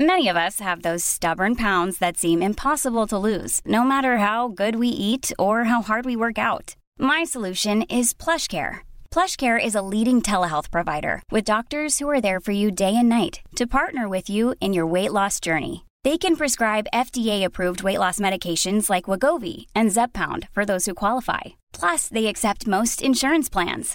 Many use ڈبر to lose no matter how good we eat our leading ٹھل health provider with doctors day and night to partner with you in your weight loss journey they can prescribe FDA approved weight loss medication like Wegovy and Zepbound for those who qualify plus they x plans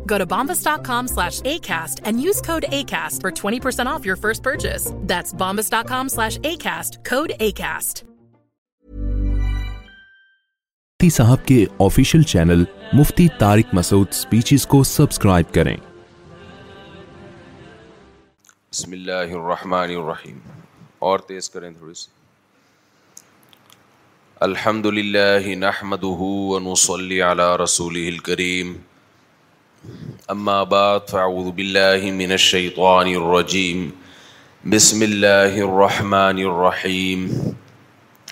Go to bombas.com bombas.com slash slash ACAST ACAST ACAST, ACAST. and use code code for 20% off your first purchase. That's مفتی صاحب کے official channel Tariq Masood speeches کو subscribe کریں کریں بسم اللہ الرحمن الرحیم اور تیز تھوڑی سی الحمد للہ نحمده ونصلي على اللہ کریم اما بعد فاعوذ باللہ من الشیطان الرجیم بسم اللہ الرحمن الرحیم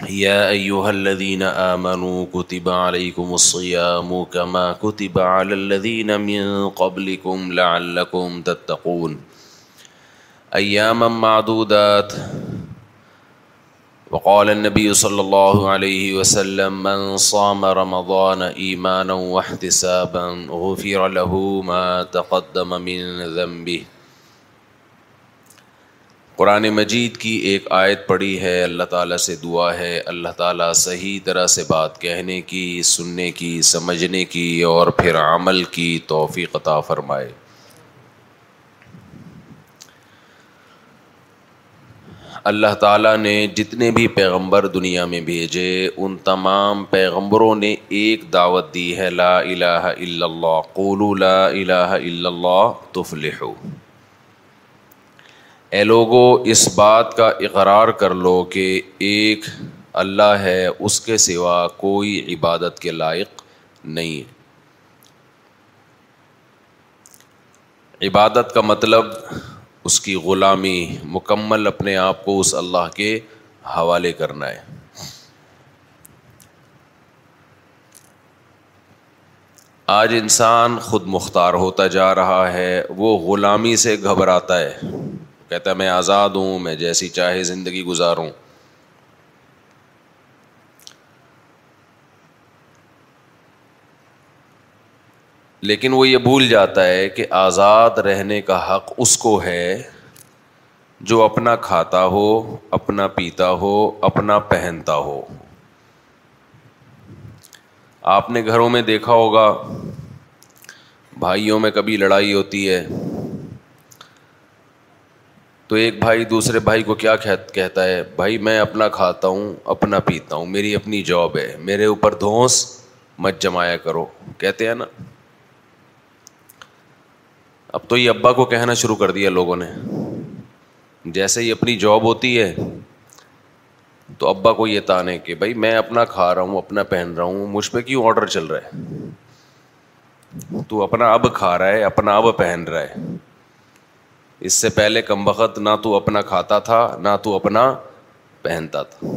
یا ایوہا الذین آمنوا کتب علیکم الصیام کما کتب علی الذین من قبلكم لعلکم تتقون ایاما معدودات وقال النبي صلى الله عليه وسلم من من صام رمضان واحتسابا غفر له ما تقدم ذنبه قرآن مجید کی ایک آیت پڑی ہے اللہ تعالیٰ سے دعا ہے اللہ تعالیٰ صحیح طرح سے بات کہنے کی سننے کی سمجھنے کی اور پھر عمل کی توفیق عطا فرمائے اللہ تعالیٰ نے جتنے بھی پیغمبر دنیا میں بھیجے ان تمام پیغمبروں نے ایک دعوت دی ہے لا الہ الا اللہ قولو لا الہ الا اللہ تفلحو اے لوگو اس بات کا اقرار کر لو کہ ایک اللہ ہے اس کے سوا کوئی عبادت کے لائق نہیں عبادت کا مطلب اس کی غلامی مکمل اپنے آپ کو اس اللہ کے حوالے کرنا ہے آج انسان خود مختار ہوتا جا رہا ہے وہ غلامی سے گھبراتا ہے کہتا ہے میں آزاد ہوں میں جیسی چاہے زندگی گزاروں لیکن وہ یہ بھول جاتا ہے کہ آزاد رہنے کا حق اس کو ہے جو اپنا کھاتا ہو اپنا پیتا ہو اپنا پہنتا ہو آپ نے گھروں میں دیکھا ہوگا بھائیوں میں کبھی لڑائی ہوتی ہے تو ایک بھائی دوسرے بھائی کو کیا کہتا ہے بھائی میں اپنا کھاتا ہوں اپنا پیتا ہوں میری اپنی جاب ہے میرے اوپر دھونس مت جمایا کرو کہتے ہیں نا اب تو یہ ابا کو کہنا شروع کر دیا لوگوں نے جیسے ہی اپنی جاب ہوتی ہے تو ابا کو یہ تانے کہ بھائی میں اپنا کھا رہا ہوں اپنا پہن رہا ہوں مجھ پہ کیوں آڈر چل رہا ہے تو اپنا اب کھا رہا ہے اپنا اب پہن رہا ہے اس سے پہلے کم وقت نہ تو اپنا کھاتا تھا نہ تو اپنا پہنتا تھا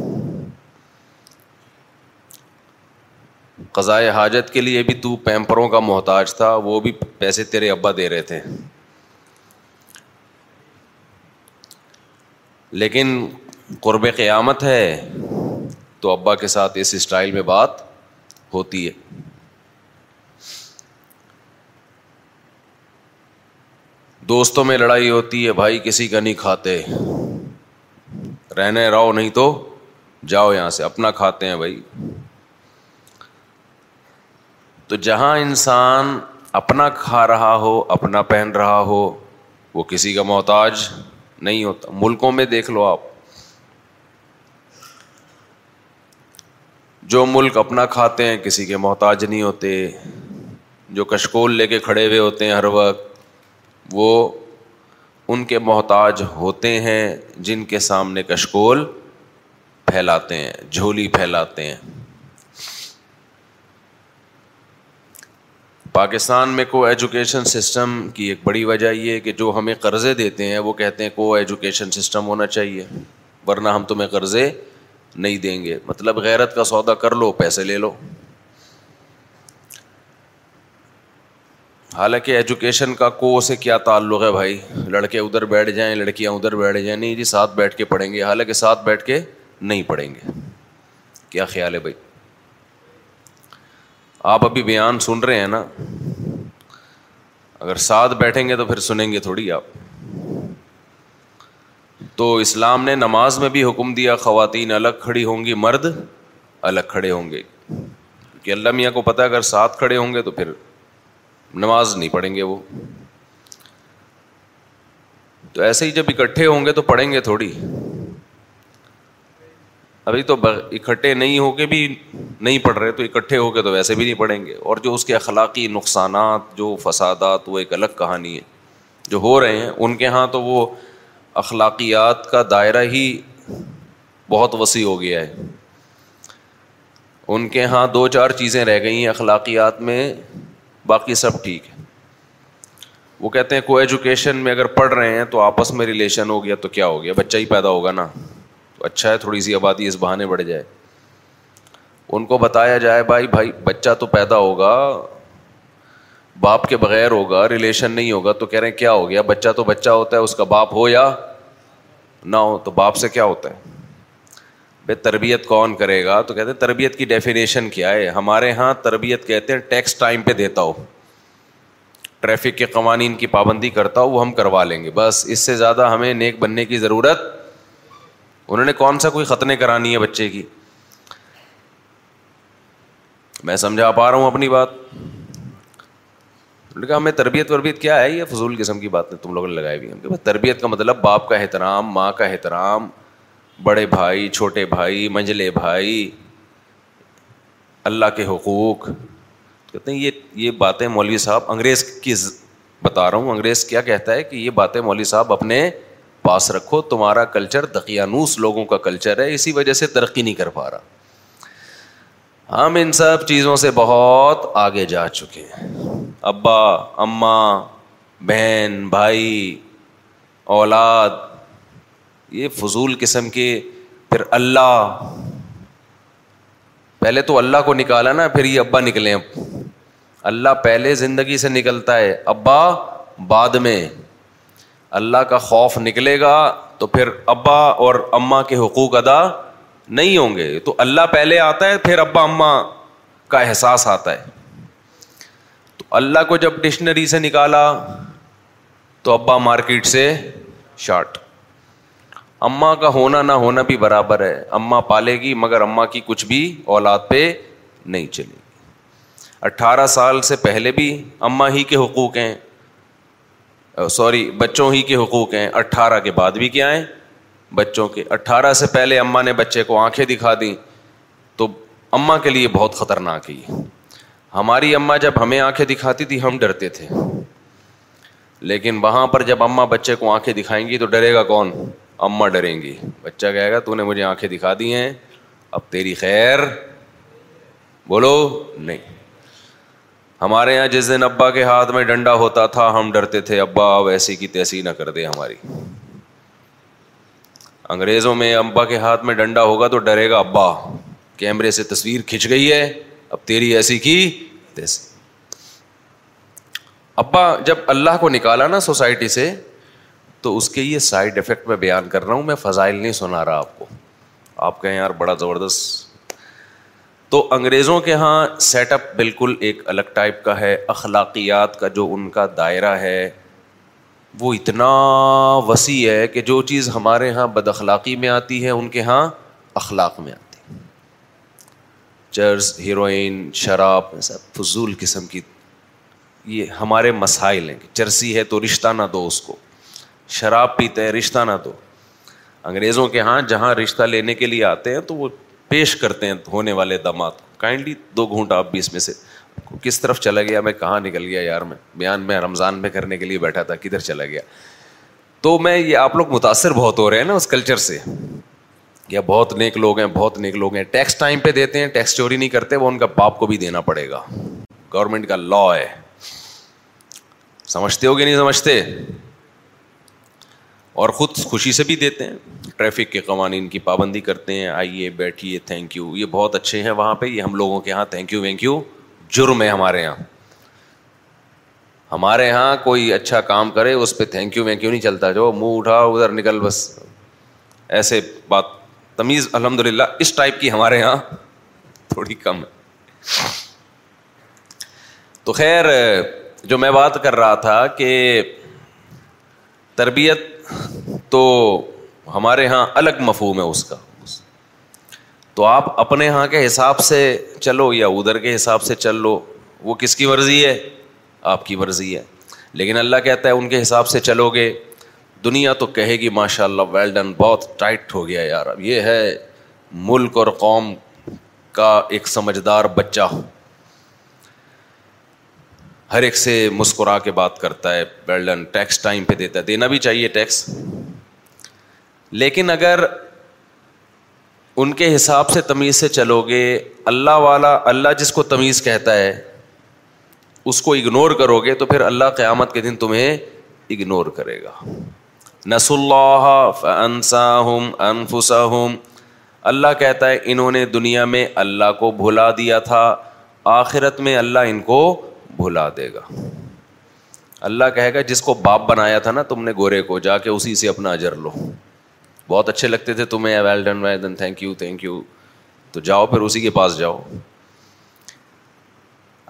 قضائے حاجت کے لیے بھی تو پیمپروں کا محتاج تھا وہ بھی پیسے تیرے ابا دے رہے تھے لیکن قرب قیامت ہے تو ابا کے ساتھ اس اسٹائل میں بات ہوتی ہے دوستوں میں لڑائی ہوتی ہے بھائی کسی کا نہیں کھاتے رہنے رہو نہیں تو جاؤ یہاں سے اپنا کھاتے ہیں بھائی تو جہاں انسان اپنا کھا رہا ہو اپنا پہن رہا ہو وہ کسی کا محتاج نہیں ہوتا ملکوں میں دیکھ لو آپ جو ملک اپنا کھاتے ہیں کسی کے محتاج نہیں ہوتے جو کشکول لے کے کھڑے ہوئے ہوتے ہیں ہر وقت وہ ان کے محتاج ہوتے ہیں جن کے سامنے کشکول پھیلاتے ہیں جھولی پھیلاتے ہیں پاکستان میں کو ایجوکیشن سسٹم کی ایک بڑی وجہ یہ ہے کہ جو ہمیں قرضے دیتے ہیں وہ کہتے ہیں کو ایجوکیشن سسٹم ہونا چاہیے ورنہ ہم تمہیں قرضے نہیں دیں گے مطلب غیرت کا سودا کر لو پیسے لے لو حالانکہ ایجوکیشن کا کو سے کیا تعلق ہے بھائی لڑکے ادھر بیٹھ جائیں لڑکیاں ادھر بیٹھ جائیں نہیں جی ساتھ بیٹھ کے پڑھیں گے حالانکہ ساتھ بیٹھ کے نہیں پڑھیں گے کیا خیال ہے بھائی آپ ابھی بیان سن رہے ہیں نا اگر ساتھ بیٹھیں گے تو پھر سنیں گے تھوڑی آپ تو اسلام نے نماز میں بھی حکم دیا خواتین الگ کھڑی ہوں گی مرد الگ کھڑے ہوں گے کیونکہ اللہ میاں کو پتہ اگر ساتھ کھڑے ہوں گے تو پھر نماز نہیں پڑھیں گے وہ تو ایسے ہی جب اکٹھے ہوں گے تو پڑھیں گے تھوڑی ابھی تو اکٹھے نہیں ہو کے بھی نہیں پڑھ رہے تو اکٹھے ہو کے تو ویسے بھی نہیں پڑھیں گے اور جو اس کے اخلاقی نقصانات جو فسادات وہ ایک الگ کہانی ہے جو ہو رہے ہیں ان کے یہاں تو وہ اخلاقیات کا دائرہ ہی بہت وسیع ہو گیا ہے ان کے یہاں دو چار چیزیں رہ گئی ہیں اخلاقیات میں باقی سب ٹھیک ہے وہ کہتے ہیں کو ایجوکیشن میں اگر پڑھ رہے ہیں تو آپس میں ریلیشن ہو گیا تو کیا ہو گیا بچہ ہی پیدا ہوگا نا اچھا ہے تھوڑی سی آبادی اس بہانے بڑھ جائے ان کو بتایا جائے بھائی بھائی بچہ تو پیدا ہوگا باپ کے بغیر ہوگا ریلیشن نہیں ہوگا تو کہہ رہے ہیں کیا ہو گیا بچہ تو بچہ ہوتا ہے اس کا باپ ہو یا نہ ہو تو باپ سے کیا ہوتا ہے بھائی تربیت کون کرے گا تو کہتے ہیں تربیت کی ڈیفینیشن کیا ہے ہمارے یہاں تربیت کہتے ہیں ٹیکس ٹائم پہ دیتا ہو ٹریفک کے قوانین کی پابندی کرتا ہو وہ ہم کروا لیں گے بس اس سے زیادہ ہمیں نیک بننے کی ضرورت انہوں نے کون سا کوئی ختنے کرانی ہے بچے کی میں سمجھا پا رہا ہوں اپنی بات کہا ہمیں تربیت وربیت کیا ہے یہ فضول قسم کی بات نے تم لوگوں نے لگائی بھی تربیت کا مطلب باپ کا احترام ماں کا احترام بڑے بھائی چھوٹے بھائی منجلے بھائی اللہ کے حقوق کہتے ہیں یہ یہ باتیں مولوی صاحب انگریز کی بتا رہا ہوں انگریز کیا کہتا ہے کہ یہ باتیں مولوی صاحب اپنے پاس رکھو تمہارا کلچر دقیانوس لوگوں کا کلچر ہے اسی وجہ سے ترقی نہیں کر پا رہا ہم ان سب چیزوں سے بہت آگے جا چکے ہیں ابا اماں بہن بھائی اولاد یہ فضول قسم کے پھر اللہ پہلے تو اللہ کو نکالا نا پھر یہ ابا نکلے اب اللہ پہلے زندگی سے نکلتا ہے ابا بعد میں اللہ کا خوف نکلے گا تو پھر ابا اور اماں کے حقوق ادا نہیں ہوں گے تو اللہ پہلے آتا ہے پھر ابا اماں کا احساس آتا ہے تو اللہ کو جب ڈکشنری سے نکالا تو ابا مارکیٹ سے شارٹ اماں کا ہونا نہ ہونا بھی برابر ہے اماں پالے گی مگر اماں کی کچھ بھی اولاد پہ نہیں چلے گی اٹھارہ سال سے پہلے بھی اماں ہی کے حقوق ہیں سوری oh, بچوں ہی کے حقوق ہیں اٹھارہ کے بعد بھی کیا ہیں بچوں کے اٹھارہ سے پہلے اماں نے بچے کو آنکھیں دکھا دیں تو اماں کے لیے بہت خطرناک ہی ہماری اماں جب ہمیں آنکھیں دکھاتی تھی ہم ڈرتے تھے لیکن وہاں پر جب اماں بچے کو آنکھیں دکھائیں گی تو ڈرے گا کون اماں ڈریں گی بچہ کہے گا تو نے مجھے آنکھیں دکھا دی ہیں اب تیری خیر بولو نہیں ہمارے یہاں جس دن ابا کے ہاتھ میں ڈنڈا ہوتا تھا ہم ڈرتے تھے ابا ایسی کی تیسی نہ کر دے ہماری انگریزوں میں ابا کے ہاتھ میں ڈنڈا ہوگا تو ڈرے گا ابا کیمرے سے تصویر کھنچ گئی ہے اب تیری ایسی کی تیسی ابا جب اللہ کو نکالا نا سوسائٹی سے تو اس کے یہ سائڈ افیکٹ میں بیان کر رہا ہوں میں فضائل نہیں سنا رہا آپ کو آپ کہیں یار بڑا زبردست تو انگریزوں کے ہاں سیٹ اپ بالکل ایک الگ ٹائپ کا ہے اخلاقیات کا جو ان کا دائرہ ہے وہ اتنا وسیع ہے کہ جو چیز ہمارے ہاں بد اخلاقی میں آتی ہے ان کے ہاں اخلاق میں آتی ہے ہیروئن شراب سب فضول قسم کی یہ ہمارے مسائل ہیں چرسی ہے تو رشتہ نہ دو اس کو شراب پیتے ہیں رشتہ نہ دو انگریزوں کے ہاں جہاں رشتہ لینے کے لیے آتے ہیں تو وہ پیش کرتے ہیں ہونے والے کائنڈلی دو گھونٹ آپ بھی اس میں سے کس طرف چلا گیا میں کہاں نکل گیا یار میں میں بیان رمضان میں کرنے کے لیے بیٹھا تھا کدھر چلا گیا تو میں یہ آپ لوگ متاثر بہت ہو رہے ہیں نا اس کلچر سے یا بہت نیک لوگ ہیں بہت نیک لوگ ہیں ٹیکس ٹائم پہ دیتے ہیں ٹیکس چوری نہیں کرتے وہ ان کا باپ کو بھی دینا پڑے گا گورنمنٹ کا لا ہے سمجھتے ہو کہ نہیں سمجھتے اور خود خوشی سے بھی دیتے ہیں ٹریفک کے قوانین کی پابندی کرتے ہیں آئیے بیٹھیے تھینک یو یہ بہت اچھے ہیں وہاں پہ یہ ہم لوگوں کے یہاں تھینک یو وینک یو جرم ہے ہمارے یہاں ہمارے یہاں کوئی اچھا کام کرے اس پہ تھینک یو وینک یو نہیں چلتا جو منہ اٹھا ادھر نکل بس ایسے بات تمیز الحمد للہ اس ٹائپ کی ہمارے یہاں تھوڑی کم ہے تو خیر جو میں بات کر رہا تھا کہ تربیت تو ہمارے یہاں الگ مفہوم ہے اس کا تو آپ اپنے یہاں کے حساب سے چلو یا ادھر کے حساب سے چل لو وہ کس کی مرضی ہے آپ کی مرضی ہے لیکن اللہ کہتا ہے ان کے حساب سے چلو گے دنیا تو کہے گی ماشاء اللہ ویل ڈن بہت ٹائٹ ہو گیا یار اب یہ ہے ملک اور قوم کا ایک سمجھدار بچہ ہو ہر ایک سے مسکرا کے بات کرتا ہے ویل ڈن ٹیکس ٹائم پہ دیتا ہے دینا بھی چاہیے ٹیکس لیکن اگر ان کے حساب سے تمیز سے چلو گے اللہ والا اللہ جس کو تمیز کہتا ہے اس کو اگنور کرو گے تو پھر اللہ قیامت کے دن تمہیں اگنور کرے گا نس اللہ انفسا ہوں اللہ کہتا ہے انہوں نے دنیا میں اللہ کو بھلا دیا تھا آخرت میں اللہ ان کو بھلا دے گا اللہ کہے گا جس کو باپ بنایا تھا نا تم نے گورے کو جا کے اسی سے اپنا اجر لو بہت اچھے لگتے تھے تمہیں well done well done thank you thank you تو جاؤ پھر اسی کے پاس جاؤ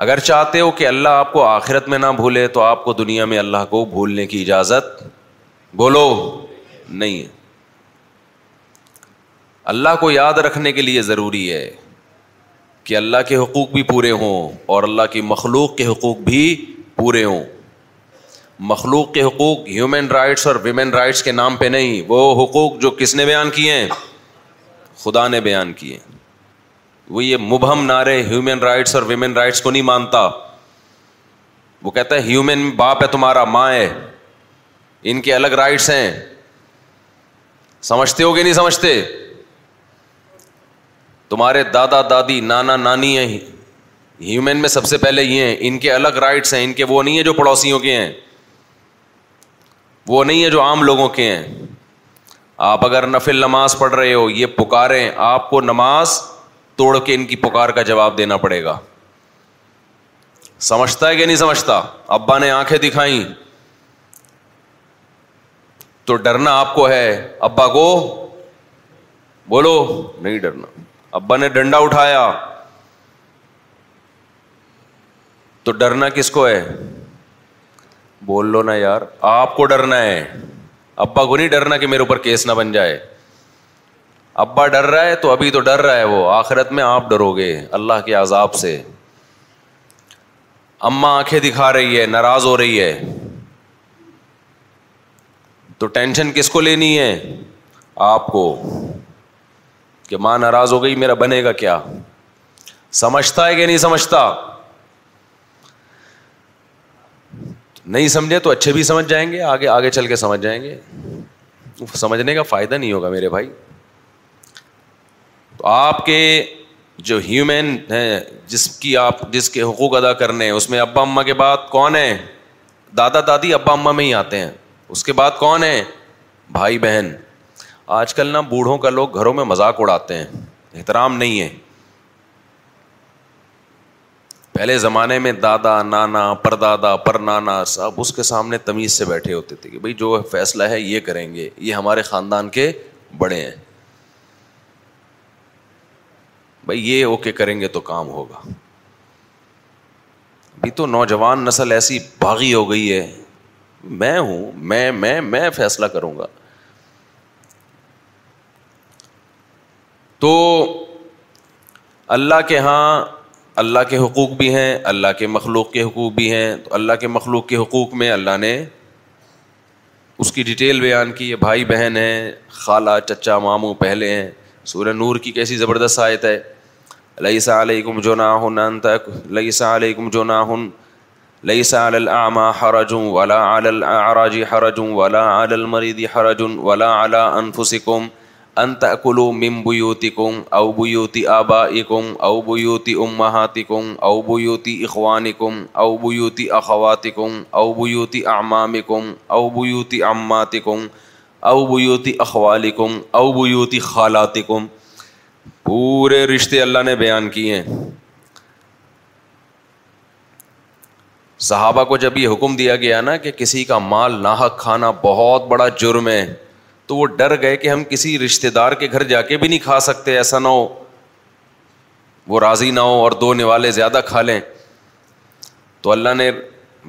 اگر چاہتے ہو کہ اللہ آپ کو آخرت میں نہ بھولے تو آپ کو دنیا میں اللہ کو بھولنے کی اجازت بولو نہیں ہے اللہ کو یاد رکھنے کے لیے ضروری ہے کہ اللہ کے حقوق بھی پورے ہوں اور اللہ کی مخلوق کے حقوق بھی پورے ہوں مخلوق کے حقوق ہیومن رائٹس اور ویمن رائٹس کے نام پہ نہیں وہ حقوق جو کس نے بیان کیے ہیں خدا نے بیان کیے وہ یہ مبہم نعرے ہیومن رائٹس اور ویمن رائٹس کو نہیں مانتا وہ کہتا ہے ہیومن باپ ہے تمہارا ماں ہے ان کے الگ رائٹس ہیں سمجھتے ہو گے نہیں سمجھتے تمہارے دادا دادی نانا نانی ہیں ہیومن میں سب سے پہلے یہ ہیں ان کے الگ رائٹس ہیں ان کے وہ نہیں ہیں جو پڑوسیوں کے ہیں وہ نہیں ہے جو عام لوگوں کے ہیں آپ اگر نفل نماز پڑھ رہے ہو یہ پکارے آپ کو نماز توڑ کے ان کی پکار کا جواب دینا پڑے گا سمجھتا ہے کہ نہیں سمجھتا ابا نے آنکھیں دکھائی تو ڈرنا آپ کو ہے ابا کو بولو نہیں ڈرنا ابا نے ڈنڈا اٹھایا تو ڈرنا کس کو ہے بول لو نا یار آپ کو ڈرنا ہے ابا کو نہیں ڈرنا کہ میرے اوپر کیس نہ بن جائے ابا ڈر رہا ہے تو ابھی تو ڈر رہا ہے وہ آخرت میں آپ ڈرو گے اللہ کے عذاب سے اماں آنکھیں دکھا رہی ہے ناراض ہو رہی ہے تو ٹینشن کس کو لینی ہے آپ کو کہ ماں ناراض ہو گئی میرا بنے گا کیا سمجھتا ہے کہ نہیں سمجھتا نہیں سمجھے تو اچھے بھی سمجھ جائیں گے آگے آگے چل کے سمجھ جائیں گے سمجھنے کا فائدہ نہیں ہوگا میرے بھائی تو آپ کے جو ہیومن ہیں جس کی آپ جس کے حقوق ادا کرنے ہیں اس میں ابا اماں کے بعد کون ہیں دادا دادی ابا اما میں ہی آتے ہیں اس کے بعد کون ہیں بھائی بہن آج کل نا بوڑھوں کا لوگ گھروں میں مذاق اڑاتے ہیں احترام نہیں ہے پہلے زمانے میں دادا نانا پر دادا پر نانا سب اس کے سامنے تمیز سے بیٹھے ہوتے تھے کہ بھائی جو فیصلہ ہے یہ کریں گے یہ ہمارے خاندان کے بڑے ہیں بھائی یہ اوکے کریں گے تو کام ہوگا ابھی تو نوجوان نسل ایسی باغی ہو گئی ہے میں ہوں میں میں میں فیصلہ کروں گا تو اللہ کے ہاں اللہ کے حقوق بھی ہیں اللہ کے مخلوق کے حقوق بھی ہیں تو اللہ کے مخلوق کے حقوق میں اللہ نے اس کی ڈیٹیل بیان کی یہ بھائی بہن ہیں خالہ چچا ماموں پہلے ہیں سورہ نور کی کیسی زبردست آیت ہے لئیسا سا علیہ کم جو نہن ان تک لئی سا علیہ ہن لئی سا حرجوں ولا ہر جوں حرجوں ولا علی ہر جوں مریدی ولا علی انفسکم ان تاکلوا من بیوتکم او بیوت ابائکم او بیوت امهاتکم او بیوت اخوانکم او بیوت اخواتکم او بیوت اعمامکم او بیوت عماتکم او بیوت اخوالکم او بیوت خالاتکم پورے رشتے اللہ نے بیان کیے ہیں صحابہ کو جب یہ حکم دیا گیا نا کہ کسی کا مال ناحق کھانا بہت بڑا جرم ہے تو وہ ڈر گئے کہ ہم کسی رشتے دار کے گھر جا کے بھی نہیں کھا سکتے ایسا نہ ہو وہ راضی نہ ہو اور دو نوالے زیادہ کھا لیں تو اللہ نے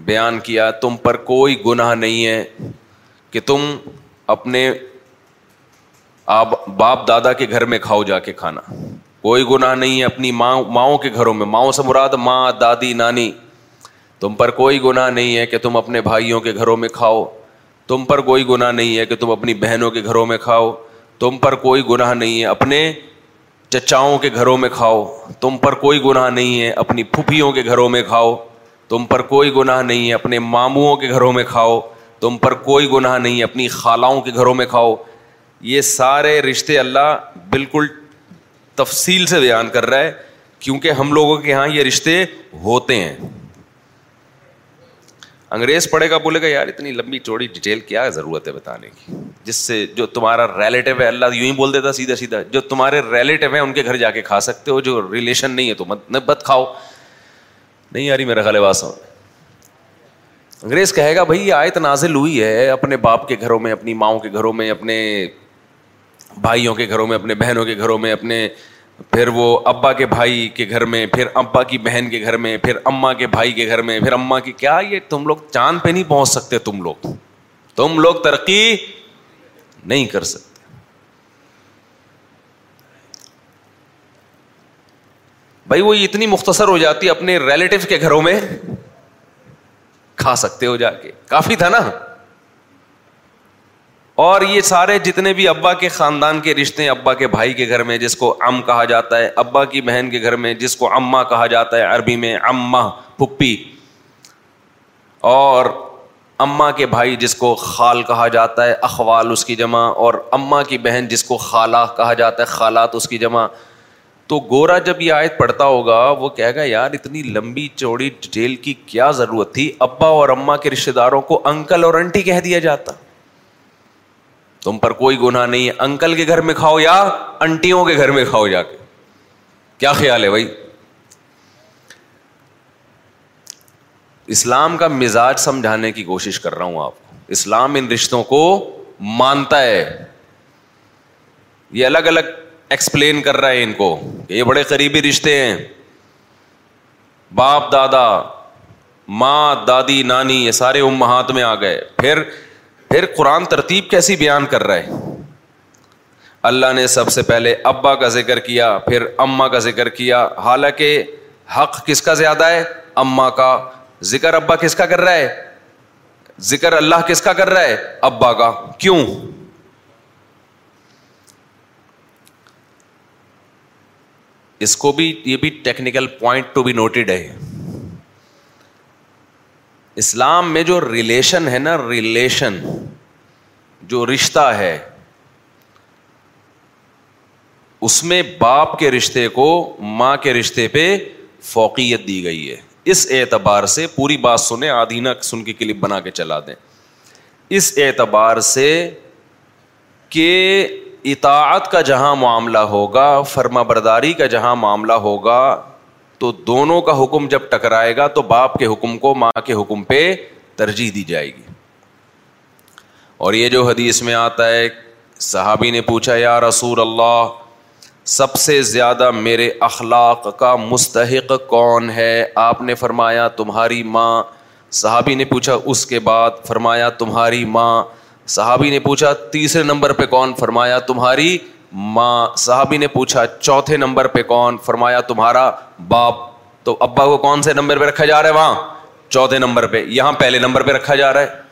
بیان کیا تم پر کوئی گناہ نہیں ہے کہ تم اپنے آب باپ دادا کے گھر میں کھاؤ جا کے کھانا کوئی گناہ نہیں ہے اپنی ماں ماؤں کے گھروں میں ماؤں سے مراد ماں دادی نانی تم پر کوئی گناہ نہیں ہے کہ تم اپنے بھائیوں کے گھروں میں کھاؤ تم پر کوئی گناہ نہیں ہے کہ تم اپنی بہنوں کے گھروں میں کھاؤ تم پر کوئی گناہ نہیں ہے اپنے چچاؤں کے گھروں میں کھاؤ تم پر کوئی گناہ نہیں ہے اپنی پھوپھیوں کے گھروں میں کھاؤ تم پر کوئی گناہ نہیں ہے اپنے ماموں کے گھروں میں کھاؤ تم پر کوئی گناہ نہیں ہے اپنی خالاؤں کے گھروں میں کھاؤ یہ سارے رشتے اللہ بالکل تفصیل سے بیان کر رہا ہے کیونکہ ہم لوگوں کے یہاں یہ رشتے ہوتے ہیں انگریز پڑے گا بولے گا یار اتنی لمبی چوڑی ڈیٹیل کیا ضرورت ہے بتانے کی جس سے جو تمہارا ریلیٹو ہے اللہ یوں ہی بول دیتا سیدھا سیدھا جو تمہارے ریلیٹو ہیں ان کے گھر جا کے کھا سکتے ہو جو ریلیشن نہیں ہے تو مت نہ بت کھاؤ نہیں یاری میرا گھلے باز انگریز کہے گا بھائی یہ آیت نازل ہوئی ہے اپنے باپ کے گھروں میں اپنی ماؤں کے گھروں میں اپنے بھائیوں کے گھروں میں اپنے بہنوں کے گھروں میں اپنے پھر وہ ابا کے بھائی کے گھر میں پھر ابا کی بہن کے گھر میں پھر اماں کے بھائی کے گھر میں پھر اماں کی کیا یہ تم لوگ چاند پہ نہیں پہنچ سکتے تم لوگ تم لوگ ترقی نہیں کر سکتے بھائی وہ اتنی مختصر ہو جاتی اپنے ریلیٹو کے گھروں میں کھا سکتے ہو جا کے کافی تھا نا اور یہ سارے جتنے بھی ابا کے خاندان کے رشتے ہیں ابا کے بھائی کے گھر میں جس کو ام کہا جاتا ہے ابا کی بہن کے گھر میں جس کو اماں کہا جاتا ہے عربی میں اماں پھپھی اور اماں کے بھائی جس کو خال کہا جاتا ہے اخوال اس کی جمع اور اماں کی بہن جس کو خالہ کہا جاتا ہے خالات اس کی جمع تو گورا جب یہ آیت پڑھتا ہوگا وہ کہے گا یار اتنی لمبی چوڑی ڈیٹیل کی کیا ضرورت تھی ابا اور اماں کے رشتہ داروں کو انکل اور انٹی کہہ دیا جاتا تم پر کوئی گناہ نہیں ہے انکل کے گھر میں کھاؤ یا انٹیوں کے گھر میں کھاؤ جا کے کیا خیال ہے بھائی اسلام کا مزاج سمجھانے کی کوشش کر رہا ہوں آپ کو اسلام ان رشتوں کو مانتا ہے یہ الگ الگ ایکسپلین کر رہا ہے ان کو کہ یہ بڑے قریبی رشتے ہیں باپ دادا ماں دادی نانی یہ سارے امہات میں آ گئے پھر پھر قرآن ترتیب کیسی بیان کر رہا ہے اللہ نے سب سے پہلے ابا کا ذکر کیا پھر اماں کا ذکر کیا حالانکہ حق کس کا زیادہ ہے اماں کا ذکر ابا کس کا کر رہا ہے ذکر اللہ کس کا کر رہا ہے ابا کا کیوں اس کو بھی یہ بھی technical point to be noted ہے اسلام میں جو ریلیشن ہے نا ریلیشن جو رشتہ ہے اس میں باپ کے رشتے کو ماں کے رشتے پہ فوقیت دی گئی ہے اس اعتبار سے پوری بات سنیں آدھی نہ سن کے کلپ بنا کے چلا دیں اس اعتبار سے کہ اطاعت کا جہاں معاملہ ہوگا فرما برداری کا جہاں معاملہ ہوگا تو دونوں کا حکم جب ٹکرائے گا تو باپ کے حکم کو ماں کے حکم پہ ترجیح دی جائے گی اور یہ جو حدیث میں آتا ہے صحابی نے پوچھا یا رسول اللہ سب سے زیادہ میرے اخلاق کا مستحق کون ہے آپ نے فرمایا تمہاری ماں صحابی نے پوچھا اس کے بعد فرمایا تمہاری ماں صحابی نے پوچھا تیسرے نمبر پہ کون فرمایا تمہاری ماں صحابی نے پوچھا چوتھے نمبر پہ کون فرمایا تمہارا باپ تو ابا کو کون سے نمبر پہ رکھا جا رہا ہے وہاں چوتھے نمبر پہ یہاں پہلے نمبر پہ رکھا جا رہا ہے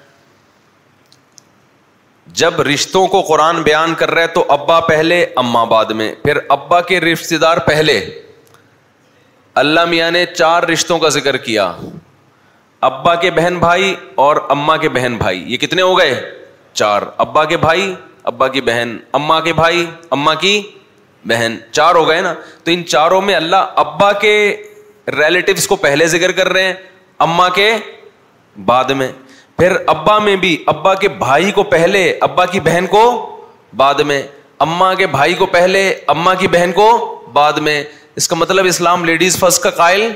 جب رشتوں کو قرآن بیان کر رہا ہے تو ابا پہلے بعد میں پھر ابا کے رشتے دار پہلے اللہ میاں نے چار رشتوں کا ذکر کیا ابا کے بہن بھائی اور اما کے بہن بھائی یہ کتنے ہو گئے چار ابا کے بھائی ابا کی بہن اما کے بھائی اما کی بہن چار ہو گئے نا تو ان چاروں میں اللہ ابا کے ریلیٹوس کو پہلے ذکر کر رہے ہیں اما کے بعد میں پھر ابا میں بھی ابا کے بھائی کو پہلے ابا کی بہن کو بعد میں اما کے بھائی کو پہلے اما کی بہن کو بعد میں اس کا مطلب اسلام لیڈیز فرسٹ کا قائل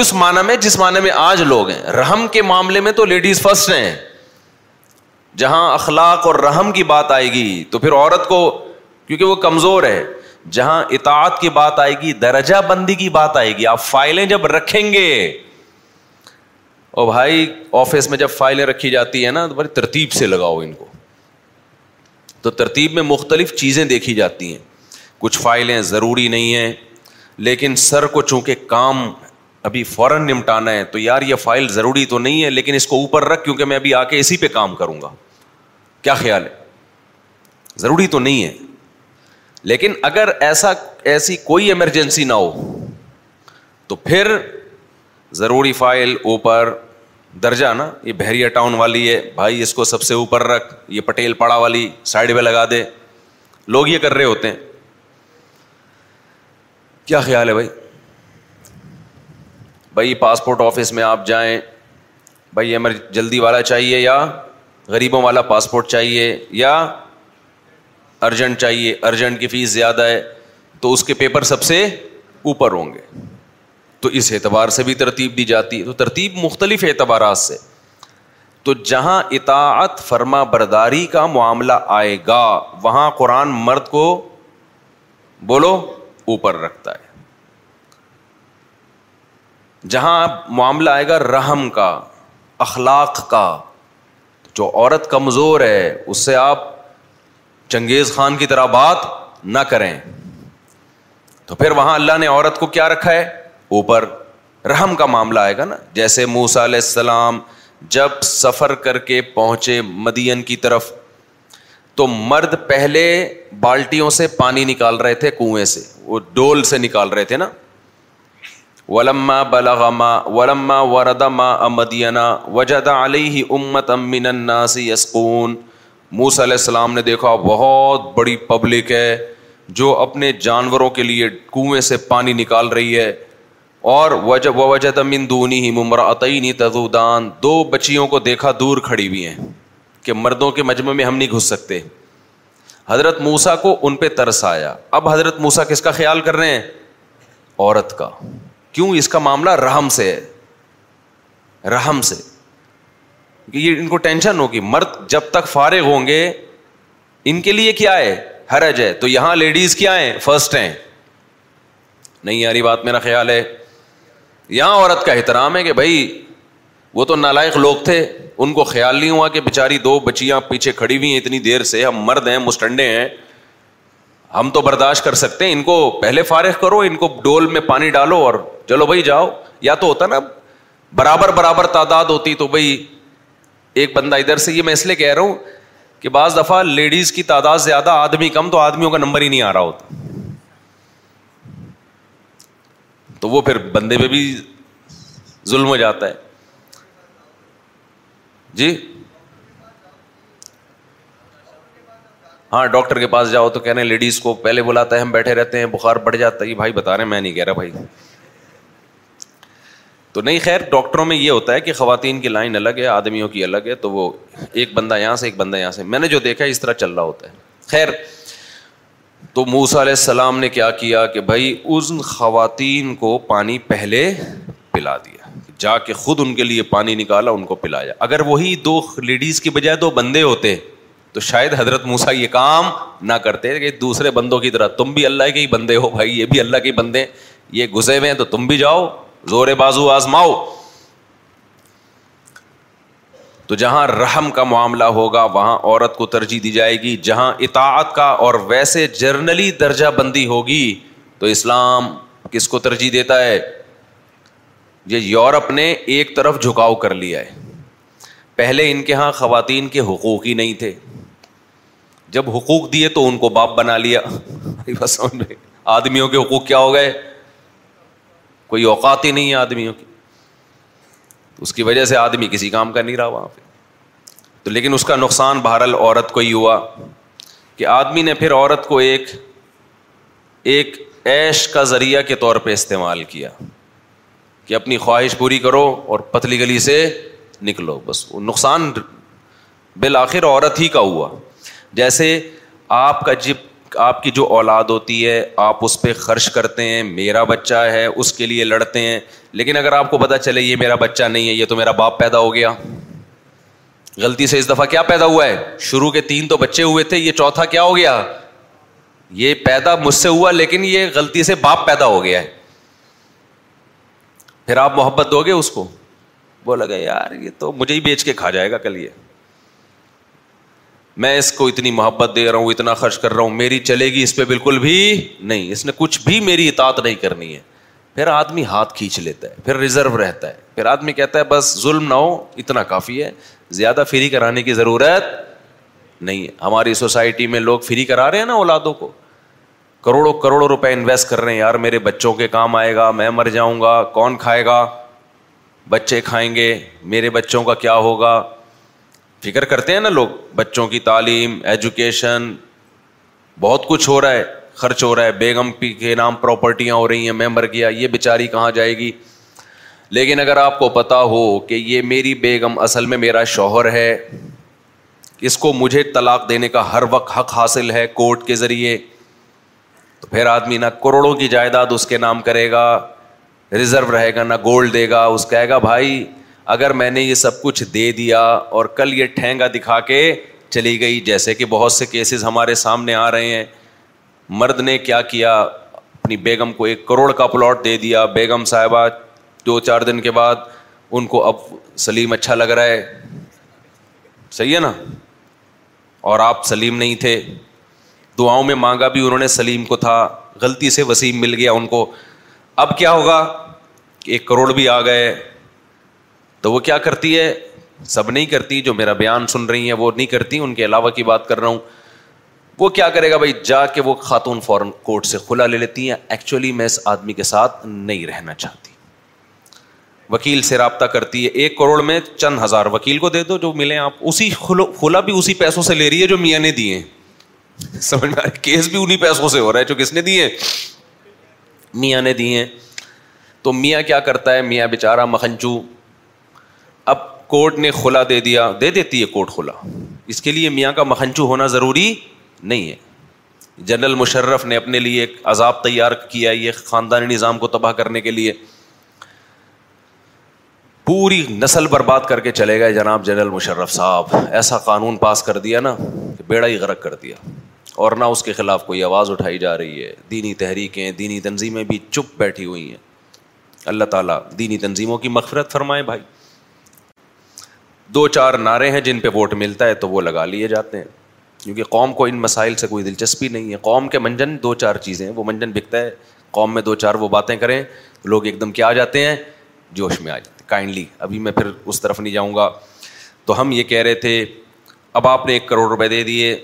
اس معنی میں جس معنی میں آج لوگ ہیں رحم کے معاملے میں تو لیڈیز فرسٹ ہیں جہاں اخلاق اور رحم کی بات آئے گی تو پھر عورت کو کیونکہ وہ کمزور ہے جہاں اطاعت کی بات آئے گی درجہ بندی کی بات آئے گی آپ فائلیں جب رکھیں گے اور بھائی آفس میں جب فائلیں رکھی جاتی ہے نا تو بھائی ترتیب سے لگاؤ ان کو تو ترتیب میں مختلف چیزیں دیکھی جاتی ہیں کچھ فائلیں ضروری نہیں ہیں لیکن سر کو چونکہ کام ابھی فوراً نمٹانا ہے تو یار یہ فائل ضروری تو نہیں ہے لیکن اس کو اوپر رکھ کیونکہ میں ابھی آ کے اسی پہ کام کروں گا کیا خیال ہے ضروری تو نہیں ہے لیکن اگر ایسا ایسی کوئی ایمرجنسی نہ ہو تو پھر ضروری فائل اوپر درجہ نا یہ بحریہ ٹاؤن والی ہے بھائی اس کو سب سے اوپر رکھ یہ پٹیل پاڑا والی سائڈ پہ لگا دے لوگ یہ کر رہے ہوتے ہیں کیا خیال ہے بھائی بھائی پاسپورٹ آفس میں آپ جائیں بھائی ایمر جلدی والا چاہیے یا غریبوں والا پاسپورٹ چاہیے یا ارجنٹ چاہیے ارجنٹ کی فیس زیادہ ہے تو اس کے پیپر سب سے اوپر ہوں گے تو اس اعتبار سے بھی ترتیب دی جاتی ہے تو ترتیب مختلف اعتبارات سے تو جہاں اطاعت فرما برداری کا معاملہ آئے گا وہاں قرآن مرد کو بولو اوپر رکھتا ہے جہاں معاملہ آئے گا رحم کا اخلاق کا جو عورت کمزور ہے اس سے آپ چنگیز خان کی طرح بات نہ کریں تو پھر وہاں اللہ نے عورت کو کیا رکھا ہے اوپر رحم کا معاملہ آئے گا نا جیسے موسا علیہ السلام جب سفر کر کے پہنچے مدین کی طرف تو مرد پہلے بالٹیوں سے پانی نکال رہے تھے کنویں سے وہ ڈول سے نکال رہے تھے نا ولما ما ولما وردماں وجد مدینہ امت من الناس یسقون موسیٰ علیہ السلام نے دیکھا بہت بڑی پبلک ہے جو اپنے جانوروں کے لیے کنویں سے پانی نکال رہی ہے اور وجہ وجہ ہی ممرعینی تذودان دو بچیوں کو دیکھا دور کھڑی ہوئی ہیں کہ مردوں کے مجمع میں ہم نہیں گھس سکتے حضرت موسا کو ان پہ ترس آیا اب حضرت موسیٰ کس کا خیال کر رہے ہیں عورت کا کیوں اس کا معاملہ رحم سے ہے رحم سے کہ یہ ان کو ٹینشن ہوگی مرد جب تک فارغ ہوں گے ان کے لیے کیا ہے حرج ہے تو یہاں لیڈیز کیا ہے فرسٹ ہیں نہیں یاری بات میرا خیال ہے یہاں عورت کا احترام ہے کہ بھائی وہ تو نالائق لوگ تھے ان کو خیال نہیں ہوا کہ بےچاری دو بچیاں پیچھے کھڑی ہوئی ہیں اتنی دیر سے ہم مرد ہیں مسٹنڈے ہیں ہم تو برداشت کر سکتے ہیں ان کو پہلے فارغ کرو ان کو ڈول میں پانی ڈالو اور چلو بھائی جاؤ یا تو ہوتا نا برابر برابر تعداد ہوتی تو بھائی ایک بندہ ادھر سے یہ میں اس لیے کہہ رہا ہوں کہ بعض دفعہ لیڈیز کی تعداد زیادہ آدمی کم تو آدمیوں کا نمبر ہی نہیں آ رہا ہوتا تو وہ پھر بندے پہ بھی ظلم ہو جاتا ہے جی ہاں ڈاکٹر کے پاس جاؤ تو کہہ رہے ہیں لیڈیز کو پہلے بلاتا ہے ہم بیٹھے رہتے ہیں بخار بڑھ جاتا ہے بھائی بتا رہے ہیں میں نہیں کہہ رہا بھائی تو نہیں خیر ڈاکٹروں میں یہ ہوتا ہے کہ خواتین کی لائن الگ ہے آدمیوں کی الگ ہے تو وہ ایک بندہ یہاں سے ایک بندہ یہاں سے میں نے جو دیکھا ہے اس طرح چل رہا ہوتا ہے خیر تو موسا علیہ السلام نے کیا کیا کہ بھائی اس خواتین کو پانی پہلے پلا دیا جا کے خود ان کے لیے پانی نکالا ان کو پلایا اگر وہی دو لیڈیز کی بجائے دو بندے ہوتے ہیں تو شاید حضرت موسا یہ کام نہ کرتے کہ دوسرے بندوں کی طرح تم بھی اللہ کے ہی بندے ہو بھائی یہ بھی اللہ کے بندے یہ گزے ہوئے ہیں تو تم بھی جاؤ زور بازو آزماؤ تو جہاں رحم کا معاملہ ہوگا وہاں عورت کو ترجیح دی جائے گی جہاں اطاعت کا اور ویسے جرنلی درجہ بندی ہوگی تو اسلام کس کو ترجیح دیتا ہے یہ یورپ نے ایک طرف جھکاؤ کر لیا ہے پہلے ان کے یہاں خواتین کے حقوق ہی نہیں تھے جب حقوق دیے تو ان کو باپ بنا لیا بس آدمیوں کے حقوق کیا ہو گئے کوئی اوقات ہی نہیں ہے آدمیوں کی اس کی وجہ سے آدمی کسی کام کا نہیں رہا وہاں پہ تو لیکن اس کا نقصان بہرحال عورت کو ہی ہوا کہ آدمی نے پھر عورت کو ایک ایک ایش کا ذریعہ کے طور پہ استعمال کیا کہ اپنی خواہش پوری کرو اور پتلی گلی سے نکلو بس وہ نقصان بالآخر عورت ہی کا ہوا جیسے آپ کا جب آپ کی جو اولاد ہوتی ہے آپ اس پہ خرچ کرتے ہیں میرا بچہ ہے اس کے لیے لڑتے ہیں لیکن اگر آپ کو پتا چلے یہ میرا بچہ نہیں ہے یہ تو میرا باپ پیدا ہو گیا غلطی سے اس دفعہ کیا پیدا ہوا ہے شروع کے تین تو بچے ہوئے تھے یہ چوتھا کیا ہو گیا یہ پیدا مجھ سے ہوا لیکن یہ غلطی سے باپ پیدا ہو گیا ہے پھر آپ محبت دو گے اس کو بولا گیا یار یہ تو مجھے ہی بیچ کے کھا جائے گا کل یہ میں اس کو اتنی محبت دے رہا ہوں اتنا خرچ کر رہا ہوں میری چلے گی اس پہ بالکل بھی نہیں اس نے کچھ بھی میری اطاعت نہیں کرنی ہے پھر آدمی ہاتھ کھینچ لیتا ہے پھر ریزرو رہتا ہے پھر آدمی کہتا ہے بس ظلم نہ ہو اتنا کافی ہے زیادہ فری کرانے کی ضرورت نہیں ہے ہماری سوسائٹی میں لوگ فری کرا رہے ہیں نا اولادوں کو کروڑوں کروڑوں روپے انویسٹ کر رہے ہیں یار میرے بچوں کے کام آئے گا میں مر جاؤں گا کون کھائے گا بچے کھائیں گے میرے بچوں کا کیا ہوگا فکر کرتے ہیں نا لوگ بچوں کی تعلیم ایجوکیشن بہت کچھ ہو رہا ہے خرچ ہو رہا ہے بیگم پی کے نام پراپرٹیاں ہو رہی ہیں ممبر کیا یہ بیچاری کہاں جائے گی لیکن اگر آپ کو پتا ہو کہ یہ میری بیگم اصل میں میرا شوہر ہے اس کو مجھے طلاق دینے کا ہر وقت حق حاصل ہے کورٹ کے ذریعے تو پھر آدمی نہ کروڑوں کی جائیداد اس کے نام کرے گا ریزرو رہے گا نہ گولڈ دے گا اس کہے گا بھائی اگر میں نے یہ سب کچھ دے دیا اور کل یہ ٹھینگا دکھا کے چلی گئی جیسے کہ بہت سے کیسز ہمارے سامنے آ رہے ہیں مرد نے کیا کیا اپنی بیگم کو ایک کروڑ کا پلاٹ دے دیا بیگم صاحبہ دو چار دن کے بعد ان کو اب سلیم اچھا لگ رہا ہے صحیح ہے نا اور آپ سلیم نہیں تھے دعاؤں میں مانگا بھی انہوں نے سلیم کو تھا غلطی سے وسیم مل گیا ان کو اب کیا ہوگا ایک کروڑ بھی آ گئے تو وہ کیا کرتی ہے سب نہیں کرتی جو میرا بیان سن رہی ہیں وہ نہیں کرتی ان کے علاوہ کی بات کر رہا ہوں وہ کیا کرے گا بھائی جا کے وہ خاتون فوراً کورٹ سے کھلا لے لیتی ہیں ایکچولی میں اس آدمی کے ساتھ نہیں رہنا چاہتی وکیل سے رابطہ کرتی ہے ایک کروڑ میں چند ہزار وکیل کو دے دو جو ملے آپ اسی کھلا بھی اسی پیسوں سے لے رہی ہے جو میاں نے دیے سمجھ میں کیس بھی انہیں پیسوں سے ہو رہا ہے جو کس نے دیے میاں نے دیے تو میاں کیا کرتا ہے میاں بےچارا مکھنچو کورٹ نے کھلا دے دیا دے دیتی ہے کورٹ کھلا اس کے لیے میاں کا مکھنچو ہونا ضروری نہیں ہے جنرل مشرف نے اپنے لیے ایک عذاب تیار کیا یہ خاندانی نظام کو تباہ کرنے کے لیے پوری نسل برباد کر کے چلے گئے جناب جنرل مشرف صاحب ایسا قانون پاس کر دیا نا کہ بیڑا ہی غرق کر دیا اور نہ اس کے خلاف کوئی آواز اٹھائی جا رہی ہے دینی تحریکیں دینی تنظیمیں بھی چپ بیٹھی ہوئی ہیں اللہ تعالیٰ دینی تنظیموں کی مغفرت فرمائے بھائی دو چار نعرے ہیں جن پہ ووٹ ملتا ہے تو وہ لگا لیے جاتے ہیں کیونکہ قوم کو ان مسائل سے کوئی دلچسپی نہیں ہے قوم کے منجن دو چار چیزیں ہیں وہ منجن بکتا ہے قوم میں دو چار وہ باتیں کریں لوگ ایک دم کیا آ جاتے ہیں جوش میں آ جاتے ہیں کائنڈلی ابھی میں پھر اس طرف نہیں جاؤں گا تو ہم یہ کہہ رہے تھے اب آپ نے ایک کروڑ روپے دے دیے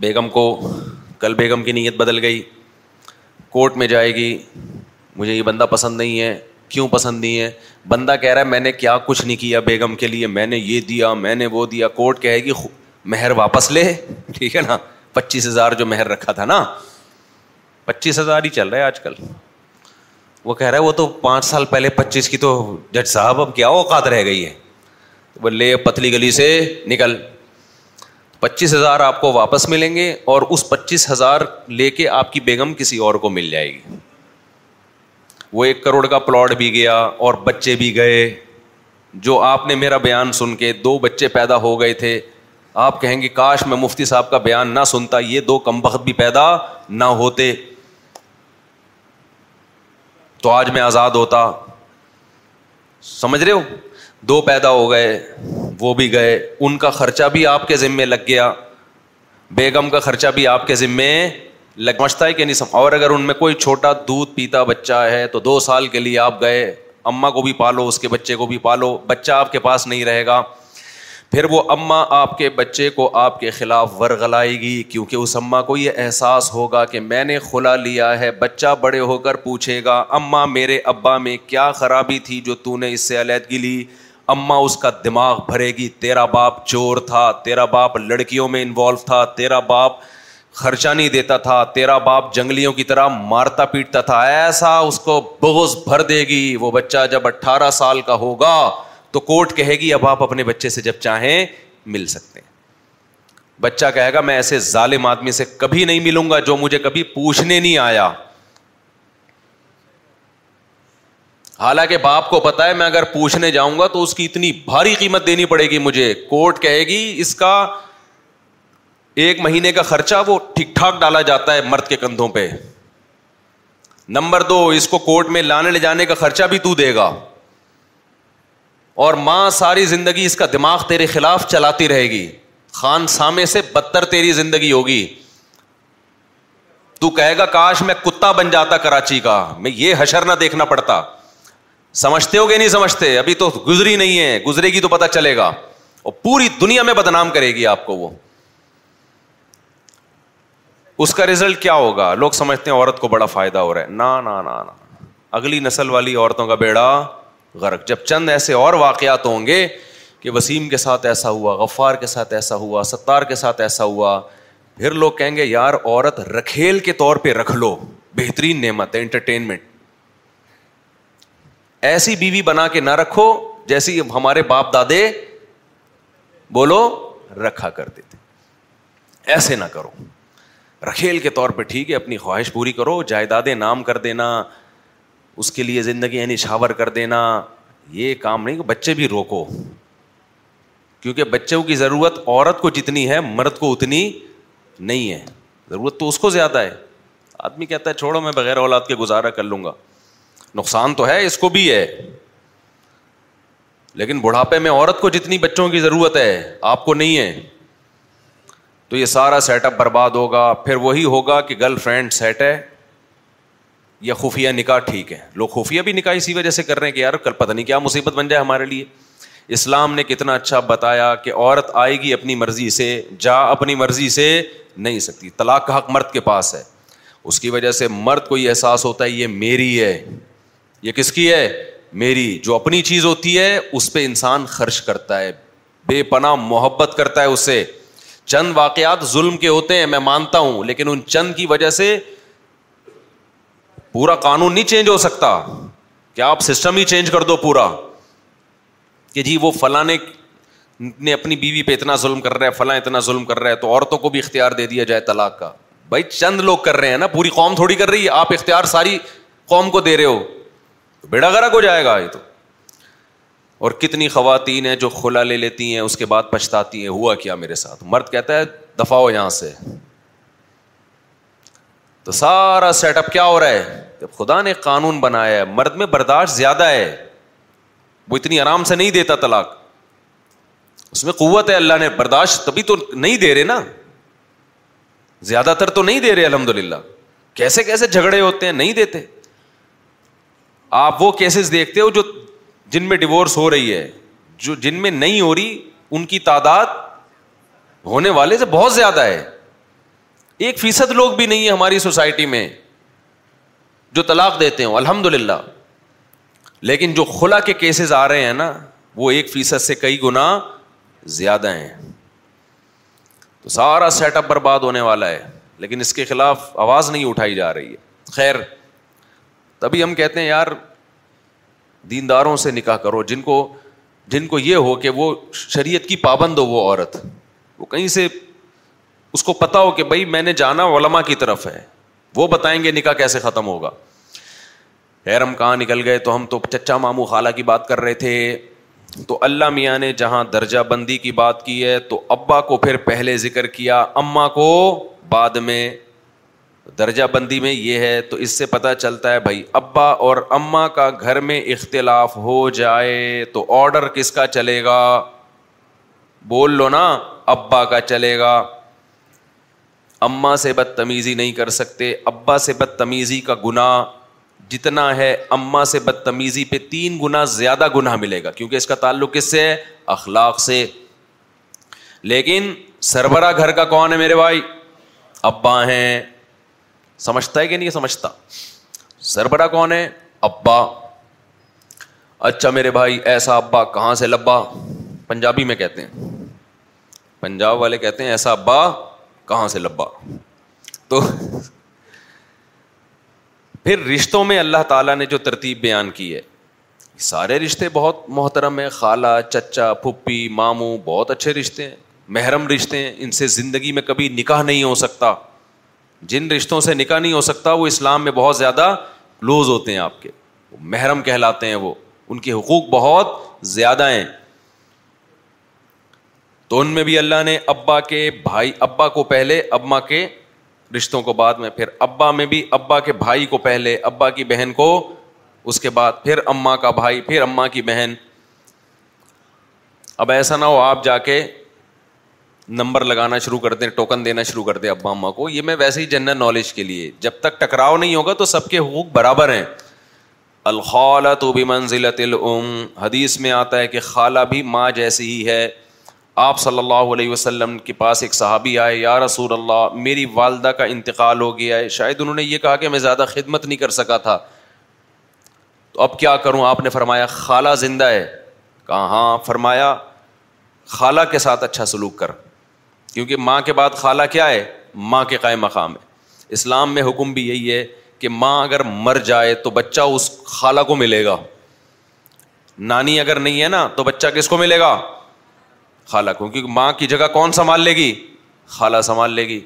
بیگم کو کل بیگم کی نیت بدل گئی کورٹ میں جائے گی مجھے یہ بندہ پسند نہیں ہے کیوں پسند نہیں ہے بندہ کہہ رہا ہے میں نے کیا کچھ نہیں کیا بیگم کے لیے میں نے یہ دیا میں نے وہ دیا کورٹ کہے گی مہر واپس لے ٹھیک ہے نا پچیس ہزار جو مہر رکھا تھا نا پچیس ہزار ہی چل رہا ہے آج کل وہ کہہ رہا ہے وہ تو پانچ سال پہلے پچیس کی تو جج صاحب اب کیا اوقات رہ گئی ہے وہ لے پتلی گلی سے نکل پچیس ہزار آپ کو واپس ملیں گے اور اس پچیس ہزار لے کے آپ کی بیگم کسی اور کو مل جائے گی وہ ایک کروڑ کا پلاٹ بھی گیا اور بچے بھی گئے جو آپ نے میرا بیان سن کے دو بچے پیدا ہو گئے تھے آپ کہیں گے کاش میں مفتی صاحب کا بیان نہ سنتا یہ دو کم بخت بھی پیدا نہ ہوتے تو آج میں آزاد ہوتا سمجھ رہے ہو دو پیدا ہو گئے وہ بھی گئے ان کا خرچہ بھی آپ کے ذمے لگ گیا بیگم کا خرچہ بھی آپ کے ذمے سمجھتا ہے کہ نہیں سمجھ اور اگر ان میں کوئی چھوٹا دودھ پیتا بچہ ہے تو دو سال کے لیے آپ گئے اماں کو بھی پالو اس کے بچے کو بھی پالو بچہ آپ کے پاس نہیں رہے گا پھر وہ اماں آپ کے بچے کو آپ کے خلاف ورگلائے گی کیونکہ اس اماں کو یہ احساس ہوگا کہ میں نے کھلا لیا ہے بچہ بڑے ہو کر پوچھے گا اماں میرے ابا میں کیا خرابی تھی جو تو نے اس سے علیحدگی لی اماں اس کا دماغ بھرے گی تیرا باپ چور تھا تیرا باپ لڑکیوں میں انوالو تھا تیرا باپ خرچہ نہیں دیتا تھا تیرا باپ جنگلیوں کی طرح مارتا پیٹتا تھا ایسا اس کو بغض بھر دے گی وہ بچہ جب اٹھارہ سال کا ہوگا تو کورٹ کہے گی اب آپ اپنے بچے سے جب چاہیں مل سکتے ہیں بچہ کہے گا میں ایسے ظالم آدمی سے کبھی نہیں ملوں گا جو مجھے کبھی پوچھنے نہیں آیا حالانکہ باپ کو پتا ہے میں اگر پوچھنے جاؤں گا تو اس کی اتنی بھاری قیمت دینی پڑے گی مجھے کورٹ کہے گی اس کا ایک مہینے کا خرچہ وہ ٹھیک ٹھاک ڈالا جاتا ہے مرد کے کندھوں پہ نمبر دو اس کو کورٹ میں لانے لے جانے کا خرچہ بھی تو دے گا اور ماں ساری زندگی اس کا دماغ تیرے خلاف چلاتی رہے گی خان سامے سے بدتر تیری زندگی ہوگی تو کہے گا کاش میں کتا بن جاتا کراچی کا میں یہ حشر نہ دیکھنا پڑتا سمجھتے ہو گے نہیں سمجھتے ابھی تو گزری نہیں ہے گزرے گی تو پتا چلے گا اور پوری دنیا میں بدنام کرے گی آپ کو وہ اس کا ریزلٹ کیا ہوگا لوگ سمجھتے ہیں عورت کو بڑا فائدہ ہو رہا ہے نہ اگلی نسل والی عورتوں کا بیڑا غرق جب چند ایسے اور واقعات ہوں گے کہ وسیم کے ساتھ ایسا ہوا غفار کے ساتھ ایسا ہوا ستار کے ساتھ ایسا ہوا پھر لوگ کہیں گے یار عورت رکھیل کے طور پہ رکھ لو بہترین نعمت ہے انٹرٹینمنٹ ایسی بیوی بنا کے نہ رکھو جیسی ہمارے باپ دادے بولو رکھا کرتے تھے ایسے نہ کرو رکھیل کے طور پہ ٹھیک ہے اپنی خواہش پوری کرو جائیدادیں نام کر دینا اس کے لیے زندگی یعنی شاور کر دینا یہ کام نہیں بچے بھی روکو کیونکہ بچوں کی ضرورت عورت کو جتنی ہے مرد کو اتنی نہیں ہے ضرورت تو اس کو زیادہ ہے آدمی کہتا ہے چھوڑو میں بغیر اولاد کے گزارا کر لوں گا نقصان تو ہے اس کو بھی ہے لیکن بڑھاپے میں عورت کو جتنی بچوں کی ضرورت ہے آپ کو نہیں ہے تو یہ سارا سیٹ اپ برباد ہوگا پھر وہی ہوگا کہ گرل فرینڈ سیٹ ہے یا خفیہ نکاح ٹھیک ہے لوگ خفیہ بھی نکاح اسی وجہ سے کر رہے ہیں کہ یار کل پتہ نہیں کیا مصیبت بن جائے ہمارے لیے اسلام نے کتنا اچھا بتایا کہ عورت آئے گی اپنی مرضی سے جا اپنی مرضی سے نہیں سکتی طلاق کا حق مرد کے پاس ہے اس کی وجہ سے مرد کو یہ احساس ہوتا ہے یہ میری ہے یہ کس کی ہے میری جو اپنی چیز ہوتی ہے اس پہ انسان خرچ کرتا ہے بے پناہ محبت کرتا ہے اس سے چند واقعات ظلم کے ہوتے ہیں میں مانتا ہوں لیکن ان چند کی وجہ سے پورا قانون نہیں چینج ہو سکتا کیا آپ سسٹم ہی چینج کر دو پورا کہ جی وہ فلاں نے اپنی بیوی پہ اتنا ظلم کر رہا ہے فلاں اتنا ظلم کر رہا ہے تو عورتوں کو بھی اختیار دے دیا جائے طلاق کا بھائی چند لوگ کر رہے ہیں نا پوری قوم تھوڑی کر رہی ہے آپ اختیار ساری قوم کو دے رہے ہو بیڑا گرک ہو جائے گا یہ تو اور کتنی خواتین ہیں جو کھلا لے لیتی ہیں اس کے بعد پچھتاتی ہیں ہوا کیا میرے ساتھ مرد کہتا ہے دفاع یہاں سے تو سارا سیٹ اپ کیا ہو رہا ہے جب خدا نے قانون بنایا ہے مرد میں برداشت زیادہ ہے وہ اتنی آرام سے نہیں دیتا طلاق اس میں قوت ہے اللہ نے برداشت تبھی تو نہیں دے رہے نا زیادہ تر تو نہیں دے رہے الحمد للہ کیسے کیسے جھگڑے ہوتے ہیں نہیں دیتے آپ وہ کیسز دیکھتے ہو جو جن میں ڈیورس ہو رہی ہے جو جن میں نہیں ہو رہی ان کی تعداد ہونے والے سے بہت زیادہ ہے ایک فیصد لوگ بھی نہیں ہے ہماری سوسائٹی میں جو طلاق دیتے ہوں الحمد للہ لیکن جو خلا کے کیسز آ رہے ہیں نا وہ ایک فیصد سے کئی گنا زیادہ ہیں تو سارا سیٹ اپ برباد ہونے والا ہے لیکن اس کے خلاف آواز نہیں اٹھائی جا رہی ہے خیر تبھی ہم کہتے ہیں یار دینداروں سے نکاح کرو جن کو جن کو یہ ہو کہ وہ شریعت کی پابند ہو وہ عورت وہ کہیں سے اس کو پتا ہو کہ بھائی میں نے جانا علما کی طرف ہے وہ بتائیں گے نکاح کیسے ختم ہوگا خیر ہم کہاں نکل گئے تو ہم تو چچا ماموں خالہ کی بات کر رہے تھے تو اللہ میاں نے جہاں درجہ بندی کی بات کی ہے تو ابا کو پھر پہلے ذکر کیا اماں کو بعد میں درجہ بندی میں یہ ہے تو اس سے پتہ چلتا ہے بھائی ابا اور اماں کا گھر میں اختلاف ہو جائے تو آڈر کس کا چلے گا بول لو نا ابا کا چلے گا اماں سے بدتمیزی نہیں کر سکتے ابا سے بدتمیزی کا گنا جتنا ہے اماں سے بدتمیزی پہ تین گنا زیادہ گناہ ملے گا کیونکہ اس کا تعلق کس سے ہے اخلاق سے لیکن سربراہ گھر کا کون ہے میرے بھائی ابا ہیں سمجھتا ہے کہ نہیں سمجھتا سر بڑا کون ہے ابا اچھا میرے بھائی ایسا ابا کہاں سے لبا پنجابی میں کہتے ہیں پنجاب والے کہتے ہیں ایسا ابا کہاں سے لبا تو پھر رشتوں میں اللہ تعالیٰ نے جو ترتیب بیان کی ہے سارے رشتے بہت محترم ہیں خالہ چچا پھپھی ماموں بہت اچھے رشتے ہیں محرم رشتے ہیں ان سے زندگی میں کبھی نکاح نہیں ہو سکتا جن رشتوں سے نکاح نہیں ہو سکتا وہ اسلام میں بہت زیادہ کلوز ہوتے ہیں آپ کے محرم کہلاتے ہیں وہ ان کے حقوق بہت زیادہ ہیں تو ان میں بھی اللہ نے ابا کے بھائی ابا کو پہلے ابا کے رشتوں کو بعد میں پھر ابا میں بھی ابا کے بھائی کو پہلے ابا کی بہن کو اس کے بعد پھر اما کا بھائی پھر اما کی بہن اب ایسا نہ ہو آپ جا کے نمبر لگانا شروع کر دیں ٹوکن دینا شروع کر دیں ابا اما کو یہ میں ویسے ہی جنرل نالج کے لیے جب تک ٹکراؤ نہیں ہوگا تو سب کے حقوق برابر ہیں الخالہ تو بھی منزلت العم حدیث میں آتا ہے کہ خالہ بھی ماں جیسی ہی ہے آپ صلی اللہ علیہ وسلم کے پاس ایک صحابی آئے یا رسول اللہ میری والدہ کا انتقال ہو گیا ہے شاید انہوں نے یہ کہا کہ میں زیادہ خدمت نہیں کر سکا تھا تو اب کیا کروں آپ نے فرمایا خالہ زندہ ہے کہاں فرمایا خالہ کے ساتھ اچھا سلوک کر کیونکہ ماں کے بعد خالہ کیا ہے ماں کے قائم مقام ہے اسلام میں حکم بھی یہی ہے کہ ماں اگر مر جائے تو بچہ اس خالہ کو ملے گا نانی اگر نہیں ہے نا تو بچہ کس کو ملے گا خالہ کو کیونکہ ماں کی جگہ کون سنبھال لے گی خالہ سنبھال لے گی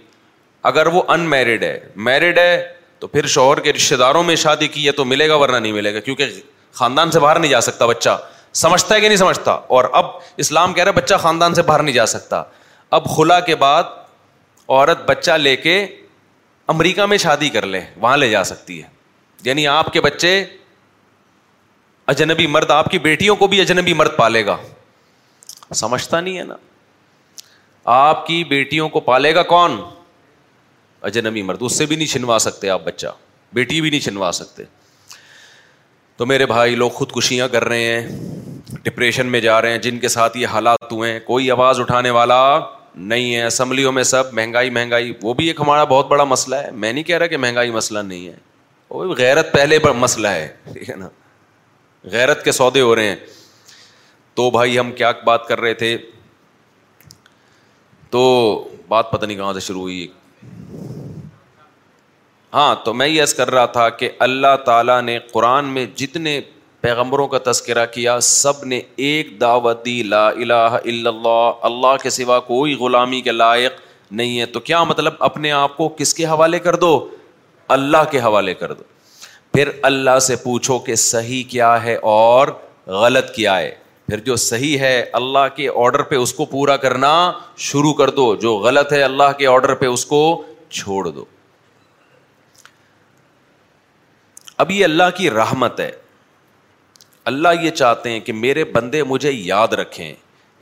اگر وہ ان میرڈ ہے میرڈ ہے تو پھر شوہر کے رشتے داروں میں شادی کی ہے تو ملے گا ورنہ نہیں ملے گا کیونکہ خاندان سے باہر نہیں جا سکتا بچہ سمجھتا ہے کہ نہیں سمجھتا اور اب اسلام کہہ رہا ہے بچہ خاندان سے باہر نہیں جا سکتا اب خلا کے بعد عورت بچہ لے کے امریکہ میں شادی کر لے وہاں لے جا سکتی ہے یعنی آپ کے بچے اجنبی مرد آپ کی بیٹیوں کو بھی اجنبی مرد پالے گا سمجھتا نہیں ہے نا آپ کی بیٹیوں کو پالے گا کون اجنبی مرد اس سے بھی نہیں چھنوا سکتے آپ بچہ بیٹی بھی نہیں چھنوا سکتے تو میرے بھائی لوگ خودکشیاں کر رہے ہیں ڈپریشن میں جا رہے ہیں جن کے ساتھ یہ حالات ہوئے ہیں کوئی آواز اٹھانے والا نہیں ہے اسمبلیوں میں سب مہنگائی مہنگائی وہ بھی ایک ہمارا بہت بڑا مسئلہ ہے میں نہیں کہہ رہا کہ مہنگائی مسئلہ نہیں ہے وہ غیرت پہلے پر مسئلہ ہے ٹھیک ہے نا غیرت کے سودے ہو رہے ہیں تو بھائی ہم کیا بات کر رہے تھے تو بات پتہ نہیں کہاں سے شروع ہوئی ہاں تو میں یس کر رہا تھا کہ اللہ تعالیٰ نے قرآن میں جتنے پیغمبروں کا تذکرہ کیا سب نے ایک دعوت دی لا الہ الا اللہ اللہ کے سوا کوئی غلامی کے لائق نہیں ہے تو کیا مطلب اپنے آپ کو کس کے حوالے کر دو اللہ کے حوالے کر دو پھر اللہ سے پوچھو کہ صحیح کیا ہے اور غلط کیا ہے پھر جو صحیح ہے اللہ کے آرڈر پہ اس کو پورا کرنا شروع کر دو جو غلط ہے اللہ کے آرڈر پہ اس کو چھوڑ دو ابھی اللہ کی رحمت ہے اللہ یہ چاہتے ہیں کہ میرے بندے مجھے یاد رکھیں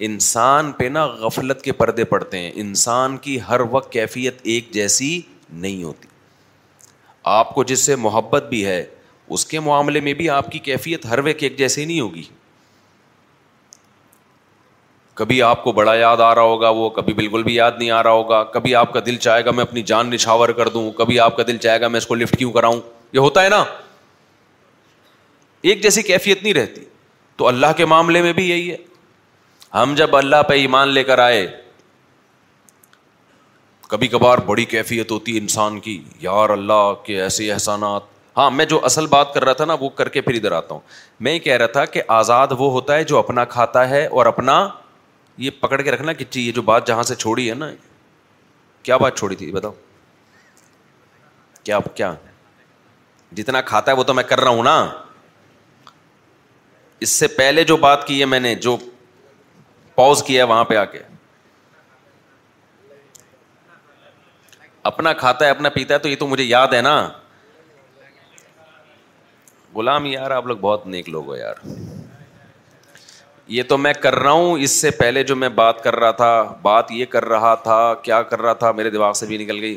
انسان پہ نا غفلت کے پردے پڑتے ہیں انسان کی ہر وقت کیفیت ایک جیسی نہیں ہوتی آپ کو جس سے محبت بھی ہے اس کے معاملے میں بھی آپ کی کیفیت ہر وقت ایک جیسی نہیں ہوگی کبھی آپ کو بڑا یاد آ رہا ہوگا وہ کبھی بالکل بھی یاد نہیں آ رہا ہوگا کبھی آپ کا دل چاہے گا میں اپنی جان نشاور کر دوں کبھی آپ کا دل چاہے گا میں اس کو لفٹ کیوں کراؤں یہ ہوتا ہے نا ایک جیسی کیفیت نہیں رہتی تو اللہ کے معاملے میں بھی یہی ہے ہم جب اللہ پہ ایمان لے کر آئے کبھی کبھار بڑی کیفیت ہوتی ہے انسان کی یار اللہ کے ایسے احسانات ہاں میں جو اصل بات کر رہا تھا نا وہ کر کے پھر ادھر آتا ہوں میں یہ کہہ رہا تھا کہ آزاد وہ ہوتا ہے جو اپنا کھاتا ہے اور اپنا یہ پکڑ کے رکھنا یہ جو بات جہاں سے چھوڑی ہے نا کیا بات چھوڑی تھی بتاؤ کیا کیا جتنا کھاتا ہے وہ تو میں کر رہا ہوں نا اس سے پہلے جو بات کی ہے میں نے جو پوز کیا وہاں پہ آ کے اپنا کھاتا ہے اپنا پیتا ہے تو یہ تو مجھے یاد ہے نا غلام یار آپ لوگ بہت نیک لوگ ہو یار یہ تو میں کر رہا ہوں اس سے پہلے جو میں بات کر رہا تھا بات یہ کر رہا تھا کیا کر رہا تھا میرے دماغ سے بھی نکل گئی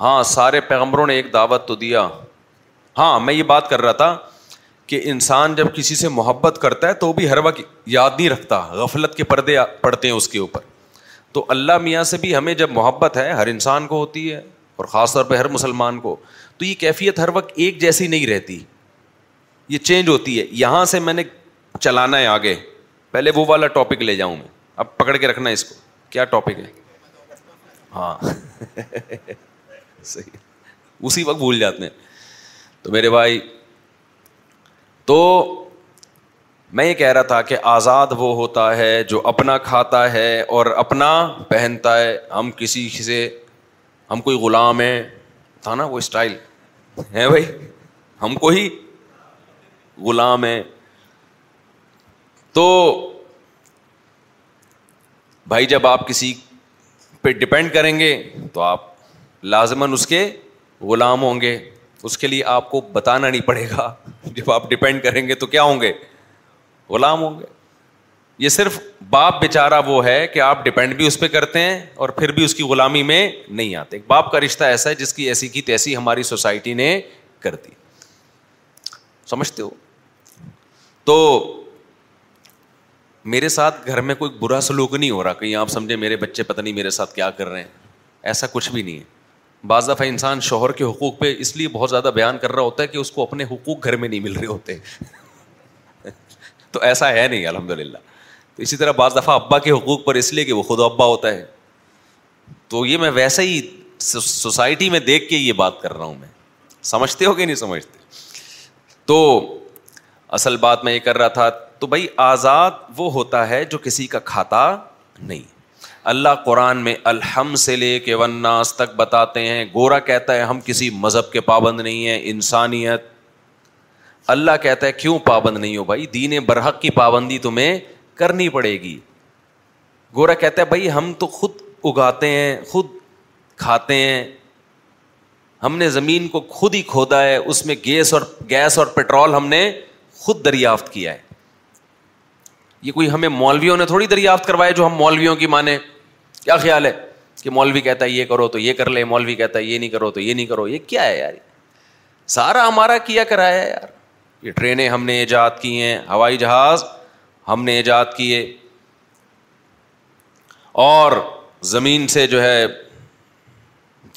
ہاں سارے پیغمبروں نے ایک دعوت تو دیا ہاں میں یہ بات کر رہا تھا کہ انسان جب کسی سے محبت کرتا ہے تو بھی ہر وقت یاد نہیں رکھتا غفلت کے پردے پڑتے ہیں اس کے اوپر تو اللہ میاں سے بھی ہمیں جب محبت ہے ہر انسان کو ہوتی ہے اور خاص طور پہ ہر مسلمان کو تو یہ کیفیت ہر وقت ایک جیسی نہیں رہتی یہ چینج ہوتی ہے یہاں سے میں نے چلانا ہے آگے پہلے وہ والا ٹاپک لے جاؤں میں اب پکڑ کے رکھنا ہے اس کو کیا ٹاپک ہے ہاں اسی وقت بھول جاتے ہیں تو میرے بھائی تو میں یہ کہہ رہا تھا کہ آزاد وہ ہوتا ہے جو اپنا کھاتا ہے اور اپنا پہنتا ہے ہم کسی سے ہم کوئی غلام ہے تھا نا وہ اسٹائل ہے بھائی ہم کو ہی غلام ہے تو بھائی جب آپ کسی پہ ڈپینڈ کریں گے تو آپ لازماً اس کے غلام ہوں گے اس کے لیے آپ کو بتانا نہیں پڑے گا جب آپ ڈپینڈ کریں گے تو کیا ہوں گے غلام ہوں گے یہ صرف باپ بے چارہ وہ ہے کہ آپ ڈپینڈ بھی اس پہ کرتے ہیں اور پھر بھی اس کی غلامی میں نہیں آتے باپ کا رشتہ ایسا ہے جس کی ایسی کی تیسی ہماری سوسائٹی نے کر دی سمجھتے ہو تو میرے ساتھ گھر میں کوئی برا سلوک نہیں ہو رہا کہیں آپ سمجھے میرے بچے پتہ نہیں میرے ساتھ کیا کر رہے ہیں ایسا کچھ بھی نہیں ہے بعض دفعہ انسان شوہر کے حقوق پہ اس لیے بہت زیادہ بیان کر رہا ہوتا ہے کہ اس کو اپنے حقوق گھر میں نہیں مل رہے ہوتے تو ایسا ہے نہیں الحمد للہ تو اسی طرح بعض دفعہ ابا کے حقوق پر اس لیے کہ وہ خود ابا ہوتا ہے تو یہ میں ویسے ہی سوسائٹی میں دیکھ کے یہ بات کر رہا ہوں میں سمجھتے ہو کہ نہیں سمجھتے تو اصل بات میں یہ کر رہا تھا تو بھائی آزاد وہ ہوتا ہے جو کسی کا کھاتا نہیں اللہ قرآن میں الحم سے لے کے وناس تک بتاتے ہیں گورا کہتا ہے ہم کسی مذہب کے پابند نہیں ہیں انسانیت اللہ کہتا ہے کیوں پابند نہیں ہو بھائی دین برحق کی پابندی تمہیں کرنی پڑے گی گورا کہتا ہے بھائی ہم تو خود اگاتے ہیں خود کھاتے ہیں ہم نے زمین کو خود ہی کھودا ہے اس میں گیس اور گیس اور پٹرول ہم نے خود دریافت کیا ہے یہ کوئی ہمیں مولویوں نے تھوڑی دریافت کروائے جو ہم مولویوں کی مانے کیا خیال ہے کہ مولوی کہتا ہے یہ کرو تو یہ کر لے مولوی کہتا ہے یہ نہیں کرو تو یہ نہیں کرو یہ کیا ہے یار سارا ہمارا کیا کرایا یار یہ ٹرینیں ہم نے ایجاد کی ہیں ہوائی جہاز ہم نے ایجاد کیے اور زمین سے جو ہے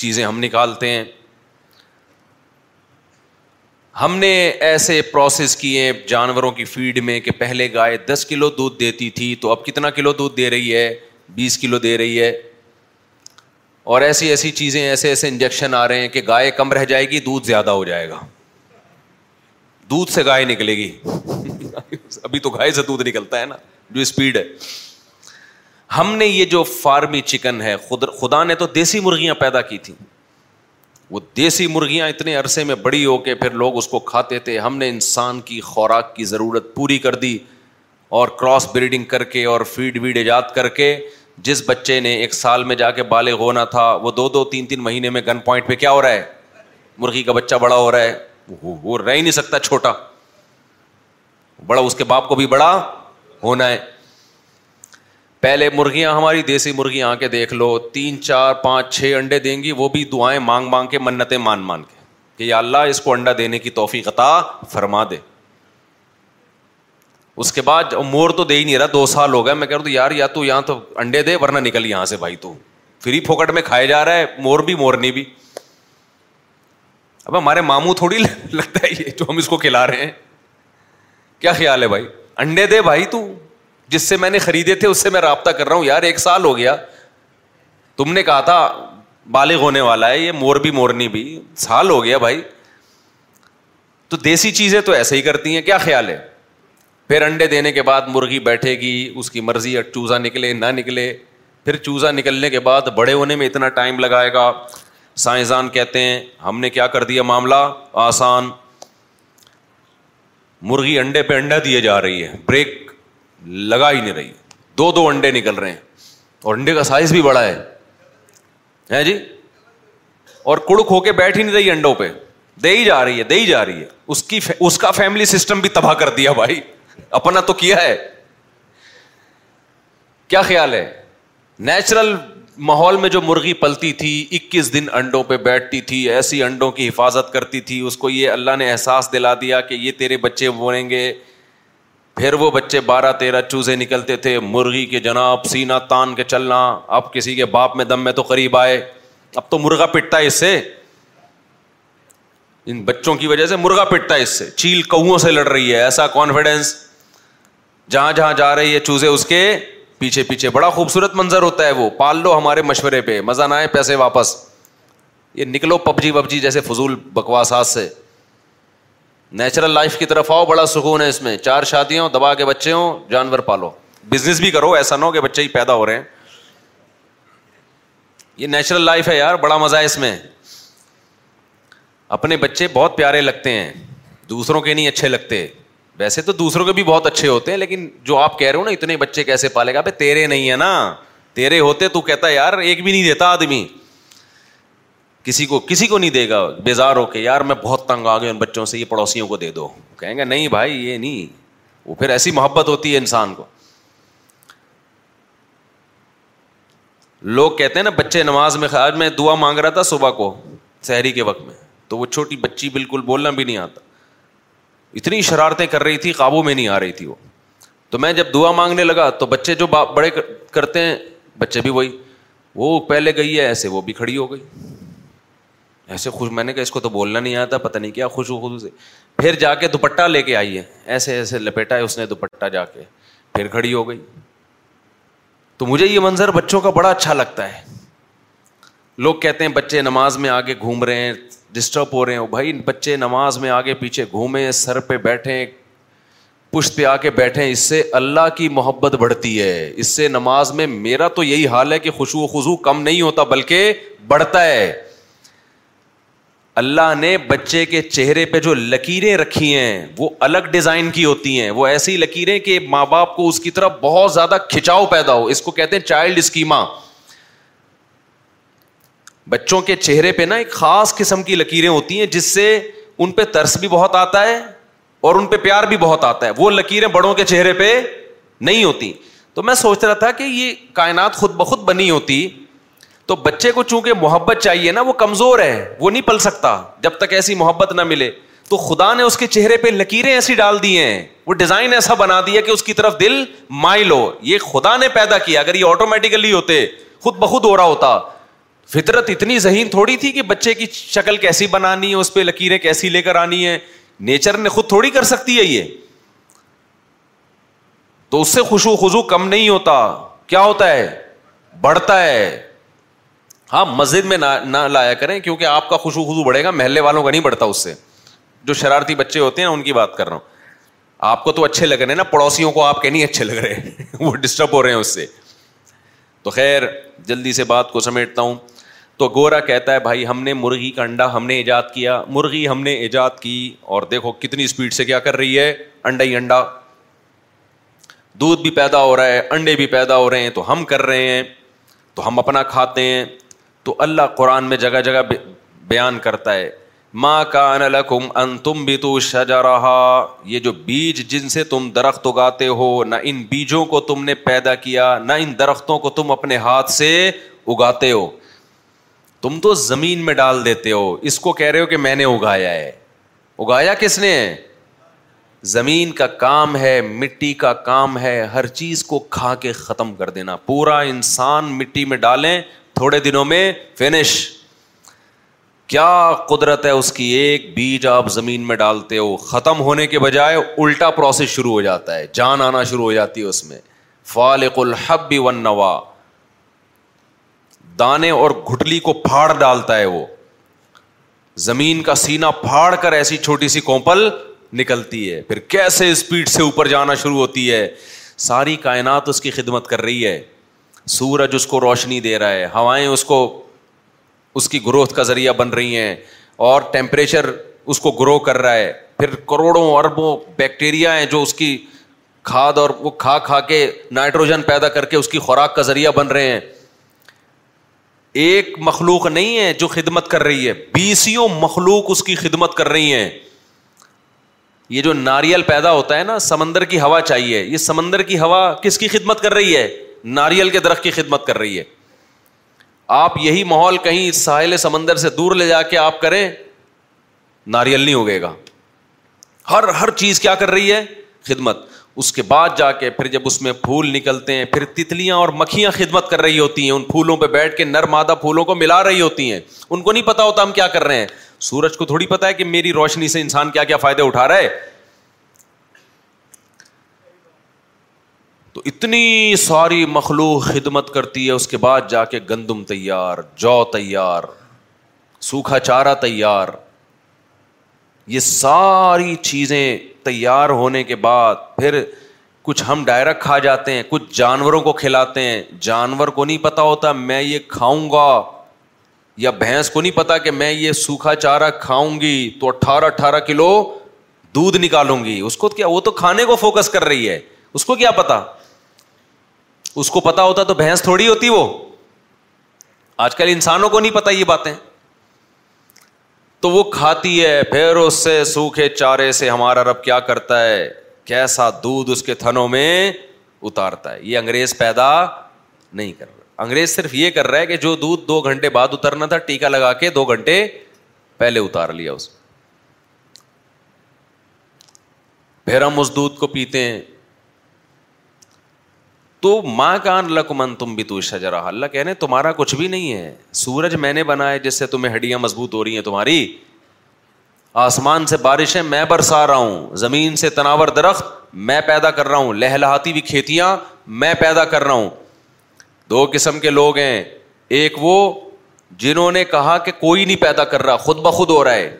چیزیں ہم نکالتے ہیں ہم نے ایسے پروسیس کیے جانوروں کی فیڈ میں کہ پہلے گائے دس کلو دودھ دیتی تھی تو اب کتنا کلو دودھ دے رہی ہے بیس کلو دے رہی ہے اور ایسی ایسی چیزیں ایسے ایسے انجیکشن آ رہے ہیں کہ گائے کم رہ جائے گی دودھ زیادہ ہو جائے گا دودھ سے گائے نکلے گی ابھی تو گائے سے دودھ نکلتا ہے نا جو اسپیڈ ہے ہم نے یہ جو فارمی چکن ہے خدا نے تو دیسی مرغیاں پیدا کی تھیں وہ دیسی مرغیاں اتنے عرصے میں بڑی ہو کے پھر لوگ اس کو کھاتے تھے ہم نے انسان کی خوراک کی ضرورت پوری کر دی اور کراس بریڈنگ کر کے اور فیڈ ویڈ ایجاد کر کے جس بچے نے ایک سال میں جا کے بالغ ہونا تھا وہ دو دو تین تین مہینے میں گن پوائنٹ پہ کیا ہو رہا ہے مرغی کا بچہ بڑا ہو رہا ہے وہ رہ ہی نہیں سکتا چھوٹا بڑا اس کے باپ کو بھی بڑا ہونا ہے پہلے مرغیاں ہماری دیسی مرغیاں آ کے دیکھ لو تین چار پانچ چھ انڈے دیں گی وہ بھی دعائیں مانگ مانگ کے منتیں مان مان کے کہ یا اللہ اس کو انڈا دینے کی توفیق عطا فرما دے اس کے بعد مور تو دے ہی نہیں رہا دو سال ہو گئے میں کہہ رہا یار یا تو یہاں تو انڈے دے ورنہ نکل یہاں سے بھائی تو فری پھوکٹ میں کھائے جا رہا ہے مور بھی مورنی بھی اب ہمارے ماموں تھوڑی لگتا ہے یہ جو ہم اس کو کھلا رہے ہیں کیا خیال ہے بھائی انڈے دے بھائی تو جس سے میں نے خریدے تھے اس سے میں رابطہ کر رہا ہوں یار ایک سال ہو گیا تم نے کہا تھا بالغ ہونے والا ہے یہ مور بھی مورنی بھی سال ہو گیا بھائی تو دیسی چیزیں تو ایسے ہی کرتی ہیں کیا خیال ہے پھر انڈے دینے کے بعد مرغی بیٹھے گی اس کی مرضی چوزا نکلے نہ نکلے پھر چوزا نکلنے کے بعد بڑے ہونے میں اتنا ٹائم لگائے گا سائنسدان کہتے ہیں ہم نے کیا کر دیا معاملہ آسان مرغی انڈے پہ انڈا دیے جا رہی ہے بریک لگا ہی نہیں رہی دو دو انڈے نکل رہے ہیں اور انڈے کا سائز بھی بڑا ہے ہے جی اور کڑک ہو کے بیٹھ ہی نہیں رہی انڈوں پہ دے ہی جا رہی ہے دے ہی جا رہی ہے اس کا فیملی سسٹم بھی تباہ کر دیا بھائی اپنا تو کیا ہے کیا خیال ہے نیچرل ماحول میں جو مرغی پلتی تھی اکیس دن انڈوں پہ بیٹھتی تھی ایسی انڈوں کی حفاظت کرتی تھی اس کو یہ اللہ نے احساس دلا دیا کہ یہ تیرے بچے بولیں گے پھر وہ بچے بارہ تیرہ چوزے نکلتے تھے مرغی کے جناب سینا تان کے چلنا اب کسی کے باپ میں دم میں تو قریب آئے اب تو مرغا پٹتا ہے اس سے ان بچوں کی وجہ سے مرغا پٹتا ہے اس سے چیل کوؤں سے لڑ رہی ہے ایسا کانفیڈینس جہاں جہاں جا رہی ہے چوزے اس کے پیچھے پیچھے بڑا خوبصورت منظر ہوتا ہے وہ پال لو ہمارے مشورے پہ مزہ نہ آئے پیسے واپس یہ نکلو پبجی وبجی جیسے فضول بکواسات سے نیچرل لائف کی طرف آؤ بڑا سکون ہے اس میں چار شادیوں دبا کے بچے ہوں جانور پالو بزنس بھی کرو ایسا نہ ہو کہ بچے ہی پیدا ہو رہے ہیں یہ نیچرل لائف ہے یار بڑا مزہ ہے اس میں اپنے بچے بہت پیارے لگتے ہیں دوسروں کے نہیں اچھے لگتے ویسے تو دوسروں کے بھی بہت اچھے ہوتے ہیں لیکن جو آپ کہہ رہے ہو نا اتنے بچے کیسے پالے گا تیرے نہیں ہے نا تیرے ہوتے تو کہتا یار ایک بھی نہیں دیتا آدمی کسی کو کسی کو نہیں دے گا بیزار ہو کے یار میں بہت تنگ آ گیا ان بچوں سے یہ پڑوسیوں کو دے دو کہیں گے نہیں بھائی یہ نہیں وہ پھر ایسی محبت ہوتی ہے انسان کو لوگ کہتے ہیں نا بچے نماز میں خیال میں دعا مانگ رہا تھا صبح کو شہری کے وقت میں تو وہ چھوٹی بچی بالکل بولنا بھی نہیں آتا اتنی شرارتیں کر رہی تھی قابو میں نہیں آ رہی تھی وہ تو میں جب دعا مانگنے لگا تو بچے جو بڑے کرتے ہیں بچے بھی وہی وہ پہلے گئی ہے ایسے وہ بھی کھڑی ہو گئی ایسے خوش میں نے کہا اس کو تو بولنا نہیں آتا پتہ نہیں کیا خوش و خوشو سے پھر جا کے دوپٹہ لے کے آئیے ایسے ایسے لپیٹا ہے اس نے دوپٹہ جا کے پھر کھڑی ہو گئی تو مجھے یہ منظر بچوں کا بڑا اچھا لگتا ہے لوگ کہتے ہیں بچے نماز میں آگے گھوم رہے ہیں ڈسٹرب ہو رہے ہیں بھائی بچے نماز میں آگے پیچھے گھومیں سر پہ بیٹھیں پشت پہ آ کے بیٹھیں اس سے اللہ کی محبت بڑھتی ہے اس سے نماز میں میرا تو یہی حال ہے کہ خوشو و خوشو کم نہیں ہوتا بلکہ بڑھتا ہے اللہ نے بچے کے چہرے پہ جو لکیریں رکھی ہیں وہ الگ ڈیزائن کی ہوتی ہیں وہ ایسی لکیریں کہ ماں باپ کو اس کی طرف بہت زیادہ کھچاؤ پیدا ہو اس کو کہتے ہیں چائلڈ اسکیما بچوں کے چہرے پہ نا ایک خاص قسم کی لکیریں ہوتی ہیں جس سے ان پہ ترس بھی بہت آتا ہے اور ان پہ پیار بھی بہت آتا ہے وہ لکیریں بڑوں کے چہرے پہ نہیں ہوتی تو میں سوچ رہا تھا کہ یہ کائنات خود بخود بنی ہوتی تو بچے کو چونکہ محبت چاہیے نا وہ کمزور ہے وہ نہیں پل سکتا جب تک ایسی محبت نہ ملے تو خدا نے اس کے چہرے پہ لکیریں ایسی ڈال دی ہیں وہ ڈیزائن ایسا بنا دیا کہ اس کی طرف دل مائل ہو یہ خدا نے پیدا کیا اگر یہ آٹومیٹیکلی ہوتے خود بخود ہو رہا ہوتا فطرت اتنی ذہین تھوڑی تھی کہ بچے کی شکل کیسی بنانی ہے اس پہ لکیریں کیسی لے کر آنی ہے نیچر نے خود تھوڑی کر سکتی ہے یہ تو اس سے خزو کم نہیں ہوتا کیا ہوتا ہے بڑھتا ہے ہاں مسجد میں نہ لایا کریں کیونکہ آپ کا خوشو خوشو بڑھے گا محلے والوں کا نہیں بڑھتا اس سے جو شرارتی بچے ہوتے ہیں ان کی بات کر رہا ہوں آپ کو تو اچھے لگ رہے ہیں نا پڑوسیوں کو آپ کے نہیں اچھے لگ رہے وہ ڈسٹرب ہو رہے ہیں اس سے تو خیر جلدی سے بات کو سمیٹتا ہوں تو گورا کہتا ہے بھائی ہم نے مرغی کا انڈا ہم نے ایجاد کیا مرغی ہم نے ایجاد کی اور دیکھو کتنی اسپیڈ سے کیا کر رہی ہے انڈا ہی انڈا دودھ بھی پیدا ہو رہا ہے انڈے بھی پیدا ہو رہے ہیں تو ہم کر رہے ہیں تو ہم اپنا کھاتے ہیں تو اللہ قرآن میں جگہ جگہ بیان کرتا ہے ماں ان تم بھی تو رہا یہ جو بیج جن سے تم درخت اگاتے ہو نہ ان بیجوں کو تم نے پیدا کیا نہ ان درختوں کو تم اپنے ہاتھ سے اگاتے ہو تم تو زمین میں ڈال دیتے ہو اس کو کہہ رہے ہو کہ میں نے اگایا ہے اگایا کس نے زمین کا کام ہے مٹی کا کام ہے ہر چیز کو کھا کے ختم کر دینا پورا انسان مٹی میں ڈالیں تھوڑے دنوں میں فنش کیا قدرت ہے اس کی ایک بیج آپ زمین میں ڈالتے ہو ختم ہونے کے بجائے الٹا پروسیس شروع ہو جاتا ہے جان آنا شروع ہو جاتی ہے اس میں فالق الحب ون نوا دانے اور گٹلی کو پھاڑ ڈالتا ہے وہ زمین کا سینا پھاڑ کر ایسی چھوٹی سی کوپل نکلتی ہے پھر کیسے اسپیڈ سے اوپر جانا شروع ہوتی ہے ساری کائنات اس کی خدمت کر رہی ہے سورج اس کو روشنی دے رہا ہے ہوائیں اس کو اس کی گروتھ کا ذریعہ بن رہی ہیں اور ٹیمپریچر اس کو گرو کر رہا ہے پھر کروڑوں اربوں بیکٹیریا ہیں جو اس کی کھاد اور وہ کھا کھا کے نائٹروجن پیدا کر کے اس کی خوراک کا ذریعہ بن رہے ہیں ایک مخلوق نہیں ہے جو خدمت کر رہی ہے بیسیوں مخلوق اس کی خدمت کر رہی ہیں یہ جو ناریل پیدا ہوتا ہے نا سمندر کی ہوا چاہیے یہ سمندر کی ہوا کس کی خدمت کر رہی ہے ناریل کے درخت کی خدمت کر رہی ہے آپ یہی ماحول کہیں ساحل سمندر سے دور لے جا کے آپ کریں ناریل نہیں اگے گا ہر ہر چیز کیا کر رہی ہے خدمت اس کے بعد جا کے پھر جب اس میں پھول نکلتے ہیں پھر تتلیاں اور مکھیاں خدمت کر رہی ہوتی ہیں ان پھولوں پہ بیٹھ کے نرمادہ پھولوں کو ملا رہی ہوتی ہیں ان کو نہیں پتا ہوتا ہم کیا کر رہے ہیں سورج کو تھوڑی پتا ہے کہ میری روشنی سے انسان کیا کیا فائدے اٹھا رہا ہے تو اتنی ساری مخلوق خدمت کرتی ہے اس کے بعد جا کے گندم تیار جو تیار سوکھا چارہ تیار یہ ساری چیزیں تیار ہونے کے بعد پھر کچھ ہم ڈائریکٹ کھا جاتے ہیں کچھ جانوروں کو کھلاتے ہیں جانور کو نہیں پتا ہوتا میں یہ کھاؤں گا یا بھینس کو نہیں پتا کہ میں یہ سوکھا چارہ کھاؤں گی تو اٹھارہ اٹھارہ کلو دودھ نکالوں گی اس کو کیا وہ تو کھانے کو فوکس کر رہی ہے اس کو کیا پتا اس کو پتا ہوتا تو بھینس تھوڑی ہوتی وہ آج کل انسانوں کو نہیں پتا یہ باتیں تو وہ کھاتی ہے پھر اس سے سوکھے چارے سے ہمارا رب کیا کرتا ہے کیسا دودھ اس کے تھنوں میں اتارتا ہے یہ انگریز پیدا نہیں کر رہا انگریز صرف یہ کر رہا ہے کہ جو دودھ دو گھنٹے بعد اترنا تھا ٹیکا لگا کے دو گھنٹے پہلے اتار لیا اس پھر ہم اس دودھ کو پیتے ہیں تو ماں لکمن تم بھی تو اللہ تمہارا کچھ بھی نہیں ہے سورج میں نے بنا ہے جس سے تمہیں ہڈیاں مضبوط ہو رہی ہیں تمہاری آسمان سے بارشیں میں برسا رہا ہوں زمین سے تناور درخت میں پیدا کر رہا ہوں لہلاتی بھی کھیتیاں میں پیدا کر رہا ہوں دو قسم کے لوگ ہیں ایک وہ جنہوں نے کہا کہ کوئی نہیں پیدا کر رہا خود بخود ہو رہا ہے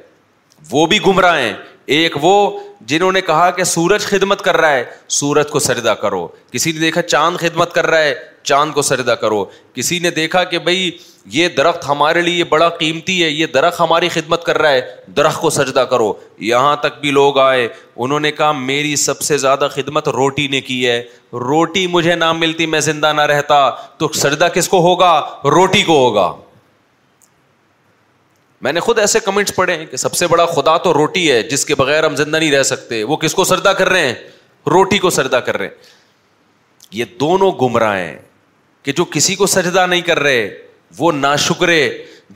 وہ بھی گمراہ ہیں ایک وہ جنہوں نے کہا کہ سورج خدمت کر رہا ہے سورج کو سردا کرو کسی نے دیکھا چاند خدمت کر رہا ہے چاند کو سردا کرو کسی نے دیکھا کہ بھائی یہ درخت ہمارے لیے بڑا قیمتی ہے یہ درخت ہماری خدمت کر رہا ہے درخت کو سجدہ کرو یہاں تک بھی لوگ آئے انہوں نے کہا میری سب سے زیادہ خدمت روٹی نے کی ہے روٹی مجھے نہ ملتی میں زندہ نہ رہتا تو سجدہ کس کو ہوگا روٹی کو ہوگا میں نے خود ایسے کمنٹس پڑھے ہیں کہ سب سے بڑا خدا تو روٹی ہے جس کے بغیر ہم زندہ نہیں رہ سکتے وہ کس کو سردا کر رہے ہیں روٹی کو سردا کر رہے ہیں یہ دونوں گمراہ ہیں کہ جو کسی کو سجدہ نہیں کر رہے وہ نا شکرے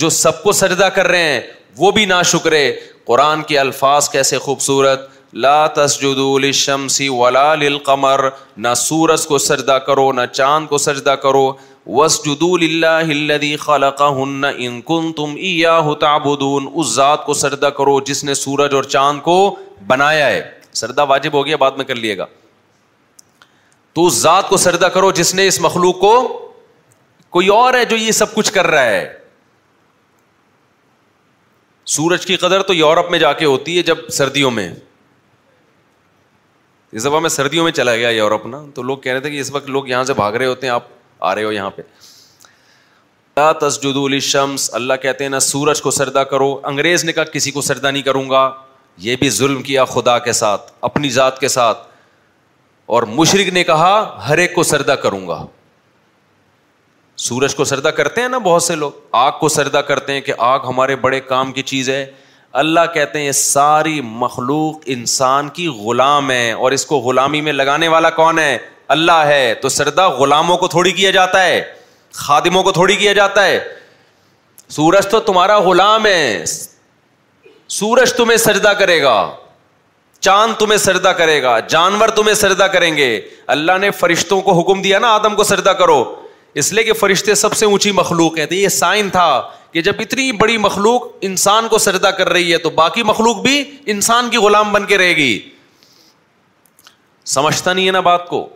جو سب کو سجدہ کر رہے ہیں وہ بھی نا شکرے قرآن کے الفاظ کیسے خوبصورت لا تسجدو للشمس ولا للقمر نہ سورج کو سجدہ کرو نہ چاند کو سجدہ کرو للہ ان تعبدون اس ذات کو سجدہ کرو جس نے سورج اور چاند کو بنایا ہے سجدہ واجب ہو گیا بعد میں کر لیے گا تو اس ذات کو سجدہ کرو جس نے اس مخلوق کو کوئی اور ہے جو یہ سب کچھ کر رہا ہے سورج کی قدر تو یورپ میں جا کے ہوتی ہے جب سردیوں میں اس دفعہ میں سردیوں میں چلا گیا یورپ نا تو لوگ کہہ رہے تھے کہ اس وقت لوگ یہاں سے بھاگ رہے ہوتے ہیں آپ آ رہے ہو یہاں پہ تسجد شمس اللہ کہتے ہیں نا سورج کو سردا کرو انگریز نے کہا کسی کو سردا نہیں کروں گا یہ بھی ظلم کیا خدا کے ساتھ اپنی ذات کے ساتھ اور مشرق نے کہا ہر ایک کو سردا کروں گا سورج کو سردا کرتے ہیں نا بہت سے لوگ آگ کو سردا کرتے ہیں کہ آگ ہمارے بڑے کام کی چیز ہے اللہ کہتے ہیں یہ ساری مخلوق انسان کی غلام ہے اور اس کو غلامی میں لگانے والا کون ہے اللہ ہے تو سردا غلاموں کو تھوڑی کیا جاتا ہے خادموں کو تھوڑی کیا جاتا ہے سورج تو تمہارا غلام ہے سورج تمہیں سردا کرے گا چاند تمہیں سردا کرے گا جانور تمہیں سردا کریں گے اللہ نے فرشتوں کو حکم دیا نا آدم کو سردا کرو اس لیے کہ فرشتے سب سے اونچی مخلوق ہیں تو یہ سائن تھا کہ جب اتنی بڑی مخلوق انسان کو سجدہ کر رہی ہے تو باقی مخلوق بھی انسان کی غلام بن کے رہے گی سمجھتا نہیں ہے نا بات کو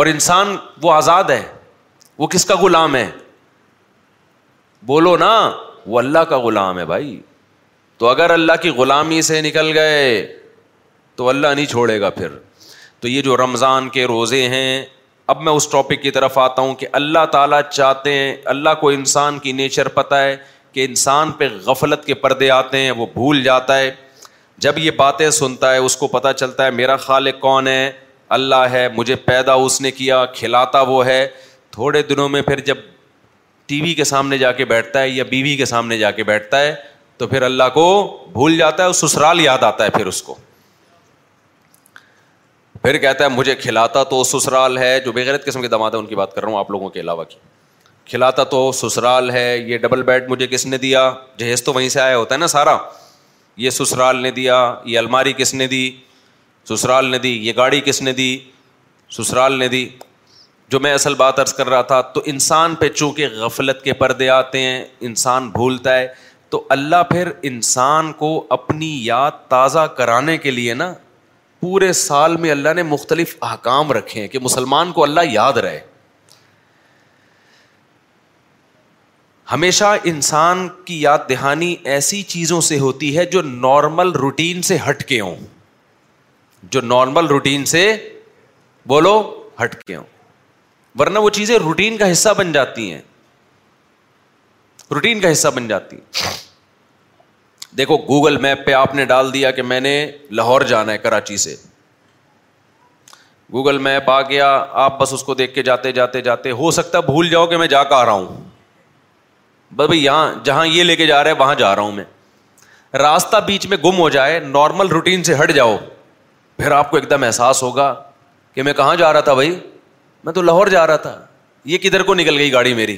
اور انسان وہ آزاد ہے وہ کس کا غلام ہے بولو نا وہ اللہ کا غلام ہے بھائی تو اگر اللہ کی غلامی سے نکل گئے تو اللہ نہیں چھوڑے گا پھر تو یہ جو رمضان کے روزے ہیں اب میں اس ٹاپک کی طرف آتا ہوں کہ اللہ تعالیٰ چاہتے ہیں اللہ کو انسان کی نیچر پتہ ہے کہ انسان پہ غفلت کے پردے آتے ہیں وہ بھول جاتا ہے جب یہ باتیں سنتا ہے اس کو پتہ چلتا ہے میرا خالق کون ہے اللہ ہے مجھے پیدا اس نے کیا کھلاتا وہ ہے تھوڑے دنوں میں پھر جب ٹی وی کے سامنے جا کے بیٹھتا ہے یا بیوی کے سامنے جا کے بیٹھتا ہے تو پھر اللہ کو بھول جاتا ہے اور سسرال یاد آتا ہے پھر اس کو پھر کہتا ہے مجھے کھلاتا تو سسرال ہے جو بغیرت قسم کے دماد ہے ان کی بات کر رہا ہوں آپ لوگوں کے علاوہ کی کھلاتا تو سسرال ہے یہ ڈبل بیڈ مجھے کس نے دیا جہیز تو وہیں سے آیا ہوتا ہے نا سارا یہ سسرال نے دیا یہ الماری کس نے دی سسرال نے دی یہ گاڑی کس نے دی سسرال نے دی جو میں اصل بات عرض کر رہا تھا تو انسان پہ چونکہ غفلت کے پردے آتے ہیں انسان بھولتا ہے تو اللہ پھر انسان کو اپنی یاد تازہ کرانے کے لیے نا پورے سال میں اللہ نے مختلف احکام رکھے ہیں کہ مسلمان کو اللہ یاد رہے ہمیشہ انسان کی یاد دہانی ایسی چیزوں سے ہوتی ہے جو نارمل روٹین سے ہٹ کے ہوں جو نارمل روٹین سے بولو ہٹ کے ہوں ورنہ وہ چیزیں روٹین کا حصہ بن جاتی ہیں روٹین کا حصہ بن جاتی ہیں دیکھو گوگل میپ پہ آپ نے ڈال دیا کہ میں نے لاہور جانا ہے کراچی سے گوگل میپ آ گیا آپ بس اس کو دیکھ کے جاتے جاتے جاتے ہو سکتا ہے بھول جاؤ کہ میں جا کے آ رہا ہوں بس بھائی یہاں جہاں یہ لے کے جا رہا ہے وہاں جا رہا ہوں میں راستہ بیچ میں گم ہو جائے نارمل روٹین سے ہٹ جاؤ پھر آپ کو ایک دم احساس ہوگا کہ میں کہاں جا رہا تھا بھائی میں تو لاہور جا رہا تھا یہ کدھر کو نکل گئی گاڑی میری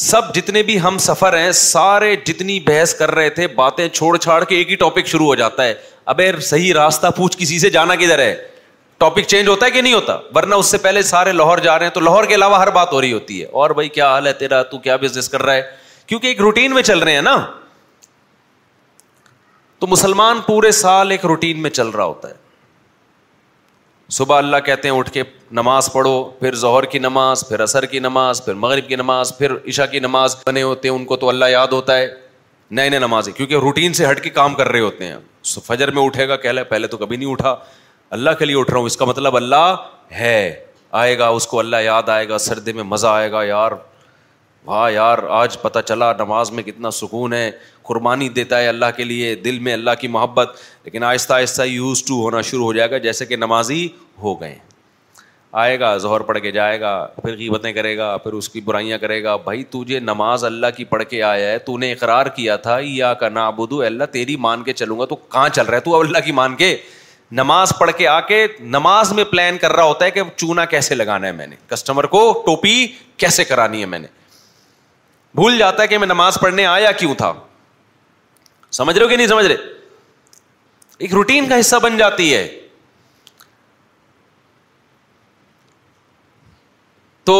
سب جتنے بھی ہم سفر ہیں سارے جتنی بحث کر رہے تھے باتیں چھوڑ چھاڑ کے ایک ہی ٹاپک شروع ہو جاتا ہے ابے صحیح راستہ پوچھ کسی سے جانا کدھر ہے ٹاپک چینج ہوتا ہے کہ نہیں ہوتا ورنہ اس سے پہلے سارے لاہور جا رہے ہیں تو لاہور کے علاوہ ہر بات ہو رہی ہوتی ہے اور بھائی کیا حال ہے تیرا تو کیا بزنس کر رہا ہے کیونکہ ایک روٹین میں چل رہے ہیں نا تو مسلمان پورے سال ایک روٹین میں چل رہا ہوتا ہے صبح اللہ کہتے ہیں اٹھ کے نماز پڑھو پھر ظہر کی نماز پھر عصر کی نماز پھر مغرب کی نماز پھر عشاء کی نماز بنے ہوتے ہیں ان کو تو اللہ یاد ہوتا ہے نئے نئے نماز کیونکہ روٹین سے ہٹ کے کام کر رہے ہوتے ہیں فجر میں اٹھے گا کہلے پہلے تو کبھی نہیں اٹھا اللہ کے لیے اٹھ رہا ہوں اس کا مطلب اللہ ہے آئے گا اس کو اللہ یاد آئے گا سردی میں مزہ آئے گا یار واہ یار آج پتہ چلا نماز میں کتنا سکون ہے قربانی دیتا ہے اللہ کے لیے دل میں اللہ کی محبت لیکن آہستہ آہستہ یوز ٹو ہونا شروع ہو جائے گا جیسے کہ نمازی ہو گئے آئے گا زہر پڑھ کے جائے گا پھر قیمتیں کرے گا پھر اس کی برائیاں کرے گا بھائی تجھے نماز اللہ کی پڑھ کے آیا ہے تو نے اقرار کیا تھا یا کا نا بدھو اللہ تیری مان کے چلوں گا تو کہاں چل رہا ہے تو اللہ کی مان کے نماز پڑھ کے آ کے نماز میں پلان کر رہا ہوتا ہے کہ چونا کیسے لگانا ہے میں نے کسٹمر کو ٹوپی کیسے کرانی ہے میں نے بھول جاتا ہے کہ میں نماز پڑھنے آیا کیوں تھا سمجھ رہے ہو کہ نہیں سمجھ رہے ایک روٹین کا حصہ بن جاتی ہے تو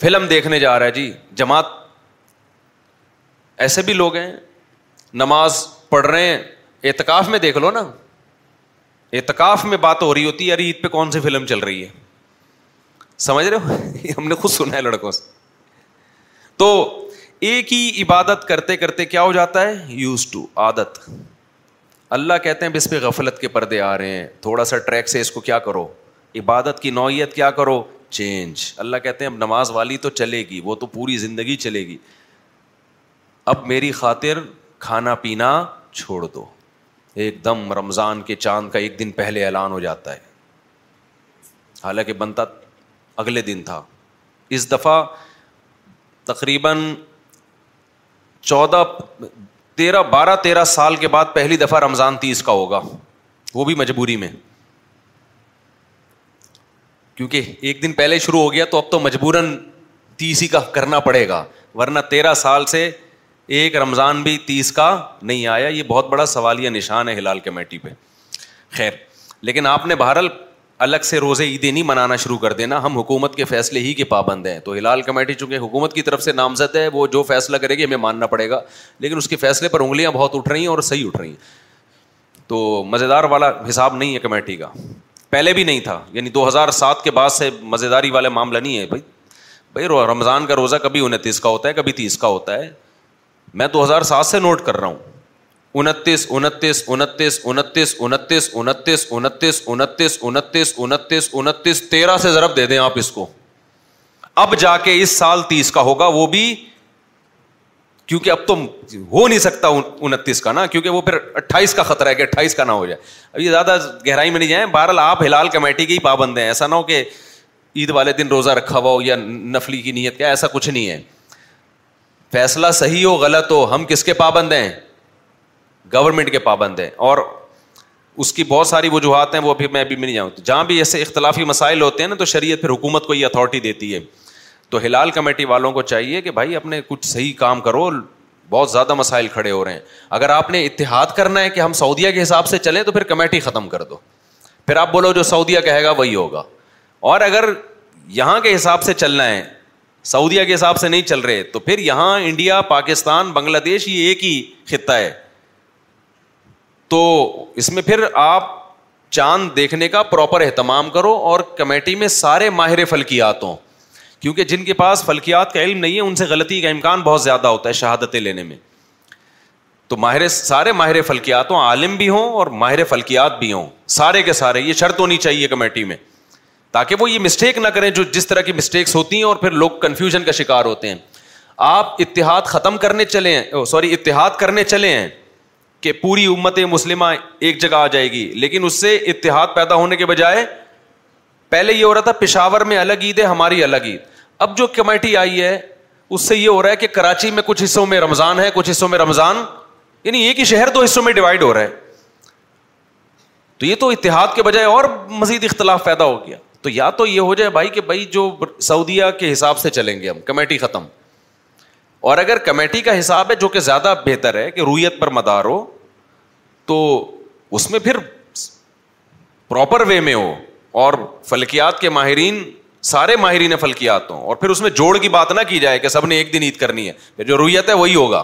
فلم دیکھنے جا رہا ہے جی جماعت ایسے بھی لوگ ہیں نماز پڑھ رہے ہیں احتکاف میں دیکھ لو نا احتکاف میں بات ہو رہی ہوتی ہے یار عید پہ کون سی فلم چل رہی ہے سمجھ رہے ہو ہم نے خود سنا ہے لڑکوں سے تو ایک ہی عبادت کرتے کرتے کیا ہو جاتا ہے یوز ٹو عادت اللہ کہتے ہیں اس پہ غفلت کے پردے آ رہے ہیں تھوڑا سا ٹریک سے اس کو کیا کرو عبادت کی نوعیت کیا کرو چینج اللہ کہتے ہیں اب نماز والی تو چلے گی وہ تو پوری زندگی چلے گی اب میری خاطر کھانا پینا چھوڑ دو ایک دم رمضان کے چاند کا ایک دن پہلے اعلان ہو جاتا ہے حالانکہ بنتا اگلے دن تھا اس دفعہ تقریباً چودہ تیرہ بارہ تیرہ سال کے بعد پہلی دفعہ رمضان تیس کا ہوگا وہ بھی مجبوری میں کیونکہ ایک دن پہلے شروع ہو گیا تو اب تو مجبوراً تیس ہی کا کرنا پڑے گا ورنہ تیرہ سال سے ایک رمضان بھی تیس کا نہیں آیا یہ بہت بڑا سوال یا نشان ہے ہلال کمیٹی پہ خیر لیکن آپ نے بہرحال الگ سے روزے عیدیں نہیں منانا شروع کر دینا ہم حکومت کے فیصلے ہی کے پابند ہیں تو ہلال کمیٹی چونکہ حکومت کی طرف سے نامزد ہے وہ جو فیصلہ کرے گی ہمیں ماننا پڑے گا لیکن اس کے فیصلے پر انگلیاں بہت اٹھ رہی ہیں اور صحیح اٹھ رہی ہیں تو مزیدار والا حساب نہیں ہے کمیٹی کا پہلے بھی نہیں تھا یعنی دو ہزار سات کے بعد سے مزیداری والا معاملہ نہیں ہے بھائی بھائی رمضان کا روزہ کبھی انتیس کا ہوتا ہے کبھی تیس کا ہوتا ہے میں دو ہزار سات سے نوٹ کر رہا ہوں انتیس انتیس انتیس انتیس انتیس انتیس انتیس انتیس انتیس انتیس انتیس تیرہ سے ضرب دے دیں آپ اس کو اب جا کے اس سال تیس کا ہوگا وہ بھی کیونکہ اب تو ہو نہیں سکتا انتیس کا نا کیونکہ وہ پھر اٹھائیس کا خطرہ ہے کہ اٹھائیس کا نہ ہو جائے اب یہ زیادہ گہرائی میں نہیں جائیں بہرحال آپ ہلال کمیٹی کی ہی ہیں ایسا نہ ہو کہ عید والے دن روزہ رکھا ہوا ہو یا نفلی کی نیت کیا ایسا کچھ نہیں ہے فیصلہ صحیح ہو غلط ہو ہم کس کے پابند ہیں گورنمنٹ کے پابند ہیں اور اس کی بہت ساری وجوہات ہیں وہ ابھی میں ابھی میں نہیں جاؤں جہاں بھی ایسے اختلافی مسائل ہوتے ہیں نا تو شریعت پھر حکومت کو یہ اتھارٹی دیتی ہے تو ہلال کمیٹی والوں کو چاہیے کہ بھائی اپنے کچھ صحیح کام کرو بہت زیادہ مسائل کھڑے ہو رہے ہیں اگر آپ نے اتحاد کرنا ہے کہ ہم سعودیہ کے حساب سے چلیں تو پھر کمیٹی ختم کر دو پھر آپ بولو جو سعودیہ کہے گا وہی ہوگا اور اگر یہاں کے حساب سے چلنا ہے سعودیہ کے حساب سے نہیں چل رہے تو پھر یہاں انڈیا پاکستان بنگلہ دیش یہ ایک ہی خطہ ہے تو اس میں پھر آپ چاند دیکھنے کا پراپر اہتمام کرو اور کمیٹی میں سارے ماہر فلکیات ہوں کیونکہ جن کے پاس فلکیات کا علم نہیں ہے ان سے غلطی کا امکان بہت زیادہ ہوتا ہے شہادتیں لینے میں تو ماہر سارے ماہر فلکیات ہوں عالم بھی ہوں اور ماہر فلکیات بھی ہوں سارے کے سارے یہ شرط ہونی چاہیے کمیٹی میں تاکہ وہ یہ مسٹیک نہ کریں جو جس طرح کی مسٹیکس ہوتی ہیں اور پھر لوگ کنفیوژن کا شکار ہوتے ہیں آپ اتحاد ختم کرنے چلے ہیں سوری oh, اتحاد کرنے چلے ہیں کہ پوری امت مسلمہ ایک جگہ آ جائے گی لیکن اس سے اتحاد پیدا ہونے کے بجائے پہلے یہ ہو رہا تھا پشاور میں الگ عید ہے ہماری الگ عید اب جو کمیٹی آئی ہے اس سے یہ ہو رہا ہے کہ کراچی میں کچھ حصوں میں رمضان ہے کچھ حصوں میں رمضان یعنی ایک ہی شہر دو حصوں میں ڈیوائڈ ہو رہا ہے تو یہ تو اتحاد کے بجائے اور مزید اختلاف پیدا ہو گیا تو یا تو یہ ہو جائے بھائی کہ بھائی جو سعودیہ کے حساب سے چلیں گے ہم کمیٹی ختم اور اگر کمیٹی کا حساب ہے جو کہ زیادہ بہتر ہے کہ رویت پر مدار ہو تو اس میں پھر پراپر وے میں ہو اور فلکیات کے ماہرین سارے ماہرین فلکیات ہوں اور پھر اس میں جوڑ کی بات نہ کی جائے کہ سب نے ایک دن عید کرنی ہے پھر جو رویت ہے وہی ہوگا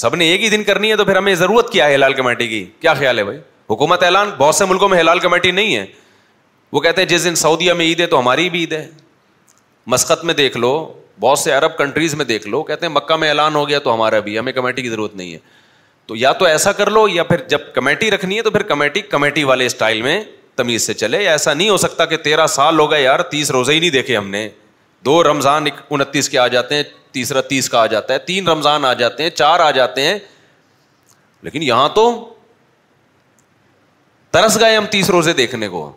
سب نے ایک ہی دن کرنی ہے تو پھر ہمیں ضرورت کیا ہے ہلال کمیٹی کی کیا خیال ہے بھائی حکومت اعلان بہت سے ملکوں میں ہلال کمیٹی نہیں ہے وہ کہتے ہیں جس دن سعودیہ میں عید ہے تو ہماری بھی عید ہے مسقط میں دیکھ لو بہت سے عرب کنٹریز میں دیکھ لو کہتے ہیں مکہ میں اعلان ہو گیا تو ہمارا بھی ہمیں کمیٹی کی ضرورت نہیں ہے تو یا تو ایسا کر لو یا پھر جب کمیٹی رکھنی ہے تو پھر کمیٹی کمیٹی والے اسٹائل میں تمیز سے چلے ایسا نہیں ہو سکتا کہ تیرہ سال ہو گئے یار تیس روزے ہی نہیں دیکھے ہم نے دو رمضان انتیس کے آ جاتے ہیں تیسرا تیس کا آ جاتا ہے تین رمضان آ جاتے ہیں چار آ جاتے ہیں لیکن یہاں تو ترس گئے ہم تیس روزے دیکھنے کو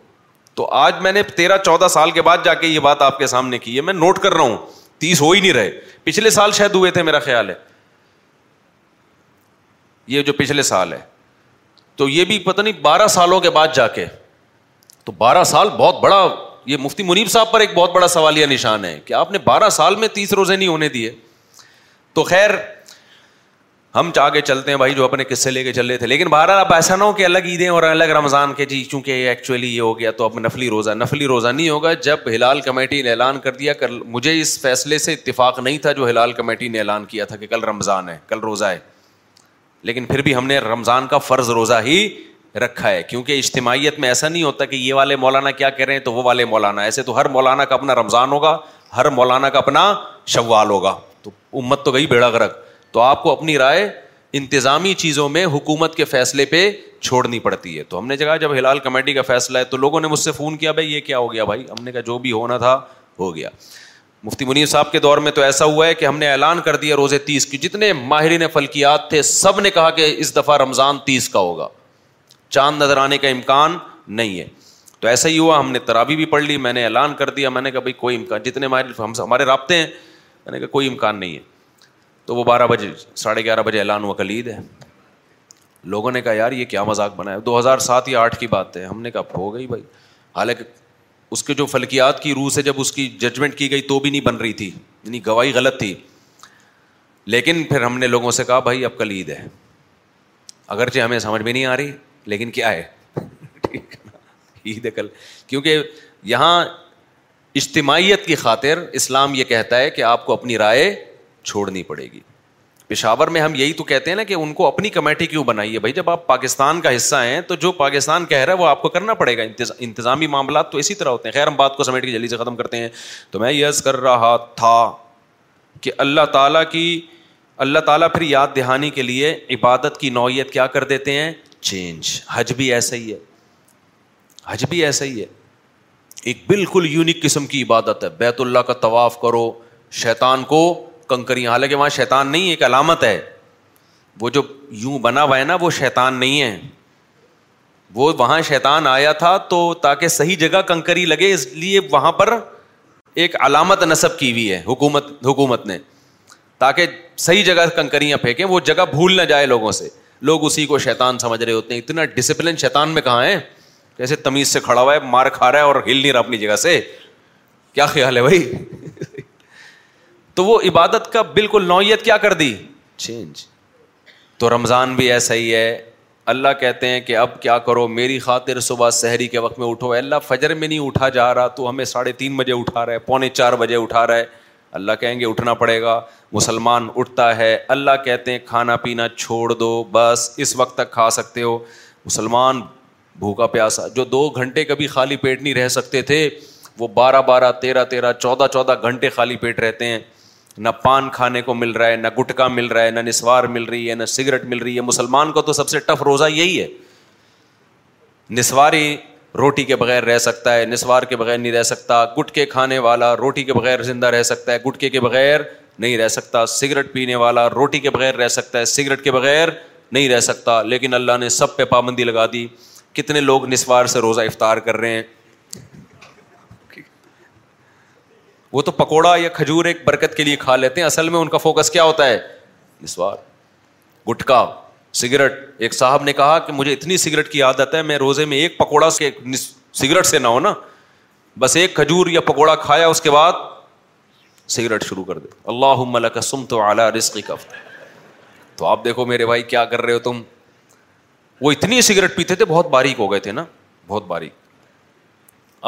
تو آج میں نے تیرہ چودہ سال کے بعد جا کے یہ بات آپ کے سامنے کی ہے میں نوٹ کر رہا ہوں تیس ہو ہی نہیں رہے پچھلے سال شاید ہوئے تھے میرا خیال ہے یہ جو پچھلے سال ہے تو یہ بھی پتہ نہیں بارہ سالوں کے بعد جا کے تو بارہ سال بہت بڑا یہ مفتی منیب صاحب پر ایک بہت بڑا سوالیہ نشان ہے کہ آپ نے بارہ سال میں تیس روزے نہیں ہونے دیے تو خیر ہم آگے کے چلتے ہیں بھائی جو اپنے قصے لے کے چل رہے تھے لیکن بہرحال آپ ایسا نہ ہو کہ الگ عیدیں اور الگ رمضان کے جی چونکہ ایکچولی یہ ہو گیا تو اب نفلی روزہ نفلی روزہ نہیں ہوگا جب ہلال کمیٹی نے اعلان کر دیا کل مجھے اس فیصلے سے اتفاق نہیں تھا جو ہلال کمیٹی نے اعلان کیا تھا کہ کل رمضان ہے کل روزہ ہے لیکن پھر بھی ہم نے رمضان کا فرض روزہ ہی رکھا ہے کیونکہ اجتماعیت میں ایسا نہیں ہوتا کہ یہ والے مولانا کیا کہہ رہے ہیں تو وہ والے مولانا ایسے تو ہر مولانا کا اپنا رمضان ہوگا ہر مولانا کا اپنا شوال ہوگا تو امت تو گئی بیڑا گرک تو آپ کو اپنی رائے انتظامی چیزوں میں حکومت کے فیصلے پہ چھوڑنی پڑتی ہے تو ہم نے جگہ جب ہلال کمیٹی کا فیصلہ ہے تو لوگوں نے مجھ سے فون کیا بھائی یہ کیا ہو گیا بھائی ہم نے کہا جو بھی ہونا تھا ہو گیا مفتی منیف صاحب کے دور میں تو ایسا ہوا ہے کہ ہم نے اعلان کر دیا روزے تیس کی جتنے ماہرین فلکیات تھے سب نے کہا کہ اس دفعہ رمضان تیس کا ہوگا چاند نظر آنے کا امکان نہیں ہے تو ایسا ہی ہوا ہم نے ترابی بھی پڑھ لی میں نے اعلان کر دیا میں نے کہا بھائی کوئی امکان جتنے ہمارے رابطے ہیں میں نے کہا کوئی امکان نہیں ہے تو وہ بارہ بجے ساڑھے گیارہ بجے اعلان ہوا کل عید ہے لوگوں نے کہا یار یہ کیا مذاق بنا ہے دو ہزار سات یا آٹھ کی بات ہے ہم نے کہا ہو گئی بھائی حالانکہ اس کے جو فلکیات کی روح سے جب اس کی ججمنٹ کی گئی تو بھی نہیں بن رہی تھی یعنی گواہی غلط تھی لیکن پھر ہم نے لوگوں سے کہا بھائی اب کل عید ہے اگرچہ ہمیں سمجھ میں نہیں آ رہی لیکن کیا ہے ٹھیک عید ہے کل کیونکہ یہاں اجتماعیت کی خاطر اسلام یہ کہتا ہے کہ آپ کو اپنی رائے چھوڑنی پڑے گی پشاور میں ہم یہی تو کہتے ہیں نا کہ ان کو اپنی کمیٹی کیوں بنائی ہے بھائی جب آپ پاکستان کا حصہ ہیں تو جو پاکستان کہہ رہا ہے وہ آپ کو کرنا پڑے گا انتظامی معاملات تو اسی طرح ہوتے ہیں خیر ہم بات کو سمیٹ کے جلدی سے ختم کرتے ہیں تو میں یس کر رہا تھا کہ اللہ تعالیٰ کی اللہ تعالیٰ پھر یاد دہانی کے لیے عبادت کی نوعیت کیا کر دیتے ہیں چینج حج بھی ایسا ہی ہے حج بھی ایسا ہی ہے ایک بالکل یونیک قسم کی عبادت ہے بیت اللہ کا طواف کرو شیطان کو کنکریاں حالانکہ وہاں شیتان نہیں ایک علامت ہے وہ جو یوں بنا ہوا ہے نا وہ شیطان نہیں ہے وہ وہاں شیطان آیا تھا تو تاکہ صحیح جگہ کنکری لگے اس لیے وہاں پر ایک علامت نصب کی ہوئی ہے حکومت حکومت نے تاکہ صحیح جگہ کنکریاں پھینکیں وہ جگہ بھول نہ جائے لوگوں سے لوگ اسی کو شیطان سمجھ رہے ہوتے ہیں اتنا ڈسپلن شیطان میں کہاں ہے جیسے تمیز سے کھڑا ہوا ہے مار کھا رہا ہے اور ہل نہیں رہا اپنی جگہ سے کیا خیال ہے بھائی تو وہ عبادت کا بالکل نوعیت کیا کر دی چینج تو رمضان بھی ایسا ہی ہے اللہ کہتے ہیں کہ اب کیا کرو میری خاطر صبح سحری کے وقت میں اٹھو اللہ فجر میں نہیں اٹھا جا رہا تو ہمیں ساڑھے تین بجے اٹھا رہا ہے پونے چار بجے اٹھا رہا ہے اللہ کہیں گے اٹھنا پڑے گا مسلمان اٹھتا ہے اللہ کہتے ہیں کھانا پینا چھوڑ دو بس اس وقت تک کھا سکتے ہو مسلمان بھوکا پیاسا جو دو گھنٹے کبھی خالی پیٹ نہیں رہ سکتے تھے وہ بارہ بارہ تیرہ تیرہ چودہ چودہ گھنٹے خالی پیٹ رہتے ہیں نہ پان کھانے کو مل رہا ہے نہ گٹکا مل رہا ہے نہ نسوار مل رہی ہے نہ سگریٹ مل رہی ہے مسلمان کو تو سب سے ٹف روزہ یہی ہے نسواری روٹی کے بغیر رہ سکتا ہے نسوار کے بغیر نہیں رہ سکتا گٹکے کھانے والا روٹی کے بغیر زندہ رہ سکتا ہے گٹکے کے بغیر نہیں رہ سکتا سگریٹ پینے والا روٹی کے بغیر رہ سکتا ہے سگریٹ کے بغیر نہیں رہ سکتا لیکن اللہ نے سب پہ پابندی لگا دی کتنے لوگ نسوار سے روزہ افطار کر رہے ہیں وہ تو پکوڑا یا کھجور ایک برکت کے لیے کھا لیتے ہیں اصل میں ان کا فوکس کیا ہوتا ہے نسوار گٹکا سگریٹ ایک صاحب نے کہا کہ مجھے اتنی سگریٹ کی عادت ہے میں روزے میں ایک پکوڑا سے سگریٹ سے نہ ہو نا بس ایک کھجور یا پکوڑا کھایا اس کے بعد سگریٹ شروع کر دے اللہ کا سم تو اعلیٰ رسق تو آپ دیکھو میرے بھائی کیا کر رہے ہو تم وہ اتنی سگریٹ پیتے تھے بہت باریک ہو گئے تھے نا بہت باریک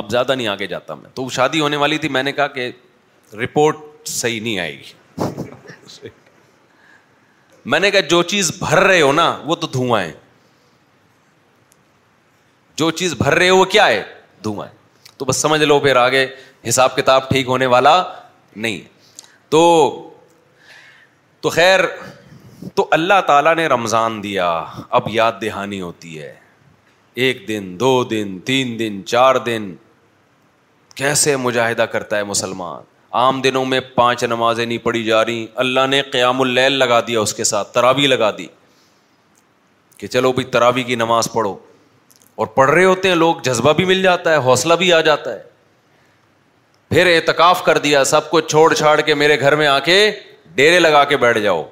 اب زیادہ نہیں آگے جاتا میں تو شادی ہونے والی تھی میں نے کہا کہ رپورٹ صحیح نہیں آئے گی میں نے کہا جو چیز بھر رہے ہو نا وہ تو دھواں ہے جو چیز بھر رہے ہو وہ کیا ہے دھواں ہے تو بس سمجھ لو پھر آگے حساب کتاب ٹھیک ہونے والا نہیں تو تو خیر تو اللہ تعالیٰ نے رمضان دیا اب یاد دہانی ہوتی ہے ایک دن دو دن تین دن چار دن کیسے مجاہدہ کرتا ہے مسلمان عام دنوں میں پانچ نمازیں نہیں پڑھی جا رہی اللہ نے قیام اللیل لگا دیا اس کے ساتھ ترابی لگا دی کہ چلو بھائی تراوی کی نماز پڑھو اور پڑھ رہے ہوتے ہیں لوگ جذبہ بھی مل جاتا ہے حوصلہ بھی آ جاتا ہے پھر اعتکاف کر دیا سب کو چھوڑ چھاڑ کے میرے گھر میں آ کے ڈیرے لگا کے بیٹھ جاؤ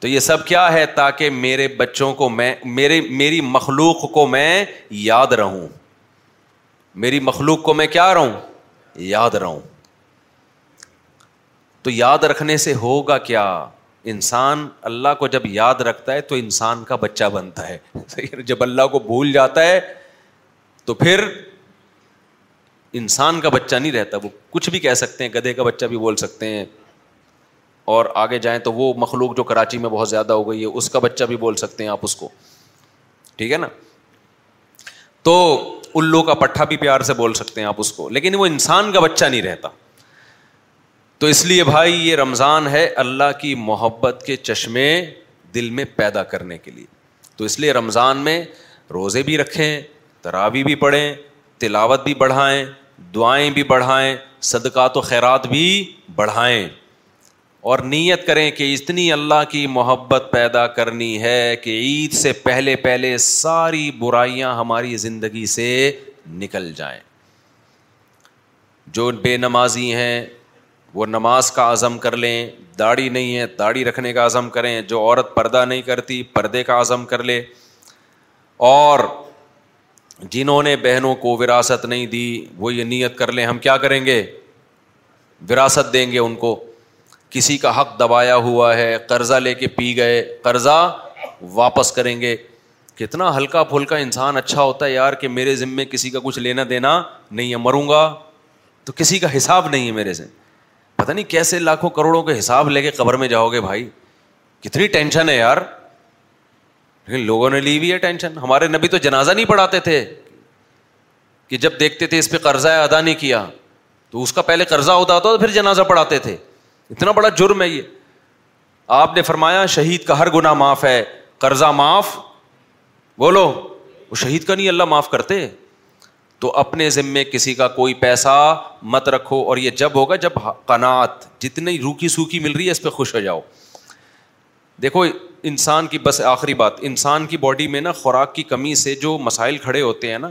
تو یہ سب کیا ہے تاکہ میرے بچوں کو میں میرے میری مخلوق کو میں یاد رہوں میری مخلوق کو میں کیا رہوں یاد رہوں تو یاد رکھنے سے ہوگا کیا انسان اللہ کو جب یاد رکھتا ہے تو انسان کا بچہ بنتا ہے جب اللہ کو بھول جاتا ہے تو پھر انسان کا بچہ نہیں رہتا وہ کچھ بھی کہہ سکتے ہیں گدھے کا بچہ بھی بول سکتے ہیں اور آگے جائیں تو وہ مخلوق جو کراچی میں بہت زیادہ ہو گئی ہے اس کا بچہ بھی بول سکتے ہیں آپ اس کو ٹھیک ہے نا تو الو کا پٹھا بھی پیار سے بول سکتے ہیں آپ اس کو لیکن وہ انسان کا بچہ نہیں رہتا تو اس لیے بھائی یہ رمضان ہے اللہ کی محبت کے چشمے دل میں پیدا کرنے کے لیے تو اس لیے رمضان میں روزے بھی رکھیں تراوی بھی پڑھیں تلاوت بھی بڑھائیں دعائیں بھی بڑھائیں صدقات و خیرات بھی بڑھائیں اور نیت کریں کہ اتنی اللہ کی محبت پیدا کرنی ہے کہ عید سے پہلے پہلے ساری برائیاں ہماری زندگی سے نکل جائیں جو بے نمازی ہیں وہ نماز کا عزم کر لیں داڑھی نہیں ہے داڑھی رکھنے کا عزم کریں جو عورت پردہ نہیں کرتی پردے کا عزم کر لے اور جنہوں نے بہنوں کو وراثت نہیں دی وہ یہ نیت کر لیں ہم کیا کریں گے وراثت دیں گے ان کو کسی کا حق دبایا ہوا ہے قرضہ لے کے پی گئے قرضہ واپس کریں گے کتنا ہلکا پھلکا انسان اچھا ہوتا ہے یار کہ میرے ذمے کسی کا کچھ لینا دینا نہیں ہے مروں گا تو کسی کا حساب نہیں ہے میرے سے پتہ نہیں کیسے لاکھوں کروڑوں کے حساب لے کے قبر میں جاؤ گے بھائی کتنی ٹینشن ہے یار لیکن لوگوں نے لی ہوئی ہے ٹینشن ہمارے نبی تو جنازہ نہیں پڑھاتے تھے کہ جب دیکھتے تھے اس پہ قرضہ ادا نہیں کیا تو اس کا پہلے قرضہ ہوتا ہوتا تھا پھر جنازہ پڑھاتے تھے اتنا بڑا جرم ہے یہ آپ نے فرمایا شہید کا ہر گنا معاف ہے قرضہ معاف بولو وہ شہید کا نہیں اللہ معاف کرتے تو اپنے ذمے کسی کا کوئی پیسہ مت رکھو اور یہ جب ہوگا جب کنات جتنی روکی سوکھی مل رہی ہے اس پہ خوش ہو جاؤ دیکھو انسان کی بس آخری بات انسان کی باڈی میں نا خوراک کی کمی سے جو مسائل کھڑے ہوتے ہیں نا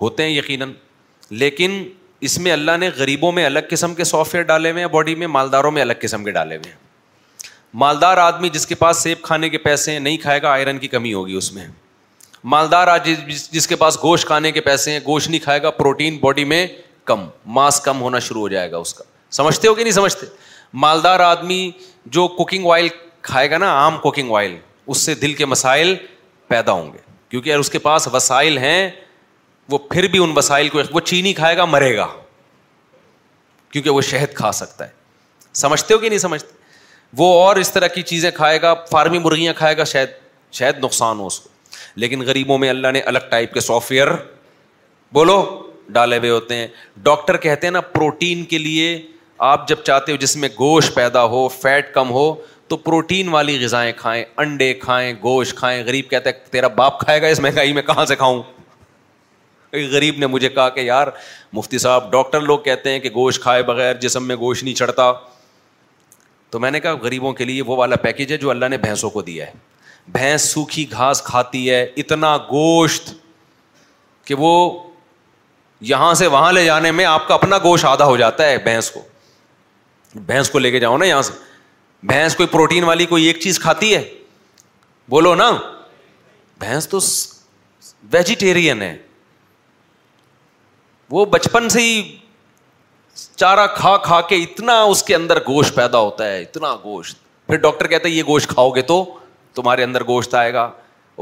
ہوتے ہیں یقیناً لیکن اس میں اللہ نے غریبوں میں الگ قسم کے سافٹ ویئر ڈالے ہوئے ہیں باڈی میں مالداروں میں الگ قسم کے ڈالے ہوئے ہیں مالدار آدمی جس کے پاس سیب کھانے کے پیسے ہیں نہیں کھائے گا آئرن کی کمی ہوگی اس میں مالدار آج جس کے پاس گوشت کھانے کے پیسے ہیں گوشت نہیں کھائے گا پروٹین باڈی میں کم ماس کم ہونا شروع ہو جائے گا اس کا سمجھتے ہو کہ نہیں سمجھتے مالدار آدمی جو کوکنگ آئل کھائے گا نا عام کوکنگ آئل اس سے دل کے مسائل پیدا ہوں گے کیونکہ اگر اس کے پاس وسائل ہیں وہ پھر بھی ان وسائل کو وہ چینی کھائے گا مرے گا کیونکہ وہ شہد کھا سکتا ہے سمجھتے ہو کہ نہیں سمجھتے وہ اور اس طرح کی چیزیں کھائے گا فارمی مرغیاں کھائے گا شاید شاید نقصان ہو اس کو لیکن غریبوں میں اللہ نے الگ ٹائپ کے سافٹ ویئر بولو ڈالے ہوئے ہوتے ہیں ڈاکٹر کہتے ہیں نا پروٹین کے لیے آپ جب چاہتے ہو جس میں گوشت پیدا ہو فیٹ کم ہو تو پروٹین والی غذائیں کھائیں انڈے کھائیں گوشت کھائیں غریب کہتا ہے تیرا باپ کھائے گا اس مہنگائی میں کہاں سے کھاؤں غریب نے مجھے کہا کہ یار مفتی صاحب ڈاکٹر لوگ کہتے ہیں کہ گوشت کھائے بغیر جسم میں گوشت نہیں چڑھتا تو میں نے کہا غریبوں کے لیے وہ والا پیکج ہے جو اللہ نے بھینسوں کو دیا ہے بھینس سوکھی گھاس کھاتی ہے اتنا گوشت کہ وہ یہاں سے وہاں لے جانے میں آپ کا اپنا گوشت آدھا ہو جاتا ہے بھینس کو بھینس کو لے کے جاؤ نا یہاں سے بھینس کوئی پروٹین والی کوئی ایک چیز کھاتی ہے بولو نا بھینس تو ویجیٹیرین ہے وہ بچپن سے ہی چارہ کھا کھا کے اتنا اس کے اندر گوشت پیدا ہوتا ہے اتنا گوشت پھر ڈاکٹر کہتے یہ گوشت کھاؤ گے تو تمہارے اندر گوشت آئے گا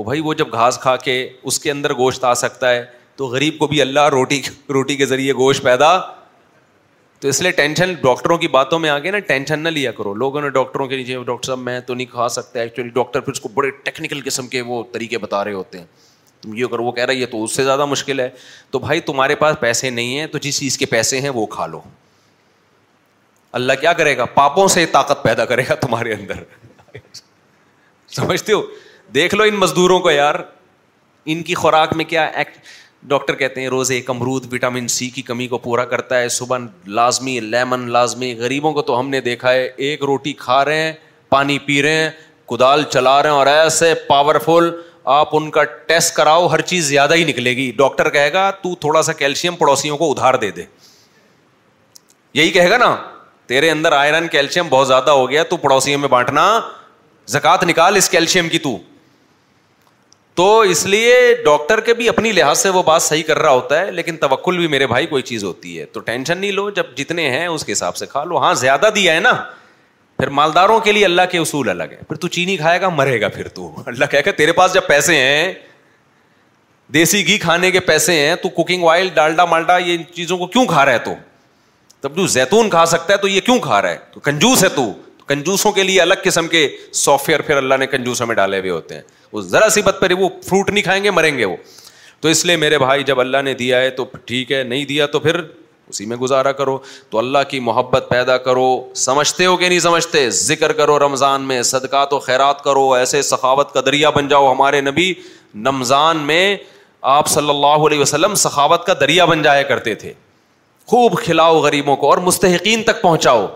بھائی وہ جب گھاس کھا کے اس کے اندر گوشت آ سکتا ہے تو غریب کو بھی اللہ روٹی روٹی کے ذریعے گوشت پیدا تو اس لیے ٹینشن ڈاکٹروں کی باتوں میں آگے نا ٹینشن نہ لیا کرو لوگوں نے ڈاکٹروں کے نیچے ڈاکٹر صاحب میں تو نہیں کھا سکتا ایکچولی ڈاکٹر پھر اس کو بڑے ٹیکنیکل قسم کے وہ طریقے بتا رہے ہوتے ہیں یہ اگر وہ کہہ رہا ہے یہ تو اس سے زیادہ مشکل ہے تو بھائی تمہارے پاس پیسے نہیں ہیں تو جس چیز کے پیسے ہیں وہ کھا لو اللہ کیا کرے گا پاپوں سے طاقت پیدا کرے گا تمہارے اندر سمجھتے ہو دیکھ لو ان مزدوروں کو یار ان کی خوراک میں کیا ایک ڈاکٹر کہتے ہیں روزے امرود وٹامن سی کی کمی کو پورا کرتا ہے صبح لازمی لیمن لازمی غریبوں کو تو ہم نے دیکھا ہے ایک روٹی کھا رہے ہیں پانی پی رہے ہیں کدال چلا رہے ہیں اور ایسے پاورفل آپ ان کا ٹیسٹ کراؤ ہر چیز زیادہ ہی نکلے گی ڈاکٹر کہے گا تو تھوڑا سا کیلشیم پڑوسیوں کو ادھار دے دے یہی کہے گا نا تیرے اندر آئرن کیلشیم بہت زیادہ ہو گیا تو پڑوسیوں میں بانٹنا زکات نکال اس کیلشیم کی تو تو اس لیے ڈاکٹر کے بھی اپنی لحاظ سے وہ بات صحیح کر رہا ہوتا ہے لیکن توکل بھی میرے بھائی کوئی چیز ہوتی ہے تو ٹینشن نہیں لو جب جتنے ہیں اس کے حساب سے کھا لو ہاں زیادہ دیا ہے نا پھر مالداروں کے لیے اللہ کے اصول الگ ہے پھر تو چینی کھائے گا مرے گا پھر تو اللہ تیرے پاس جب پیسے ہیں دیسی گھی کھانے کے پیسے ہیں تو کوکنگ آئل ڈالڈا مالڈا یہ چیزوں کو کیوں کھا رہا ہے تو تب جو زیتون کھا سکتا ہے تو یہ کیوں کھا رہا ہے تو کنجوس ہے تو کنجوسوں کے لیے الگ قسم کے سافٹ ویئر پھر اللہ نے کنجوسوں میں ڈالے ہوئے ہوتے ہیں وہ ذرا سی بت پر وہ فروٹ نہیں کھائیں گے مریں گے وہ تو اس لیے میرے بھائی جب اللہ نے دیا ہے تو ٹھیک ہے نہیں دیا تو پھر اسی میں گزارا کرو تو اللہ کی محبت پیدا کرو سمجھتے ہو کہ نہیں سمجھتے ذکر کرو رمضان میں صدقات و خیرات کرو ایسے سخاوت کا دریا بن جاؤ ہمارے نبی رمضان میں آپ صلی اللہ علیہ وسلم سخاوت کا دریا بن جایا کرتے تھے خوب کھلاؤ غریبوں کو اور مستحقین تک پہنچاؤ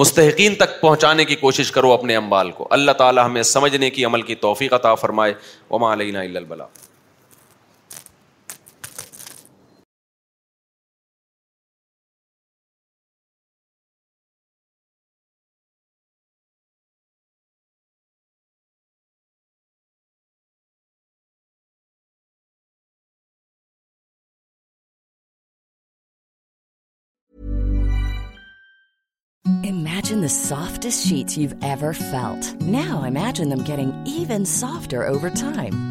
مستحقین تک پہنچانے کی کوشش کرو اپنے امبال کو اللہ تعالیٰ ہمیں سمجھنے کی عمل کی توفیق عطا فرمائے وما علینا الا البلاغ سافٹ فیلڈ نا امجن دم even softer over time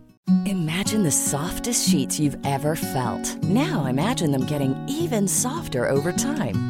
Imagine the softest sheets you've ever felt. Now imagine them getting even softer over time.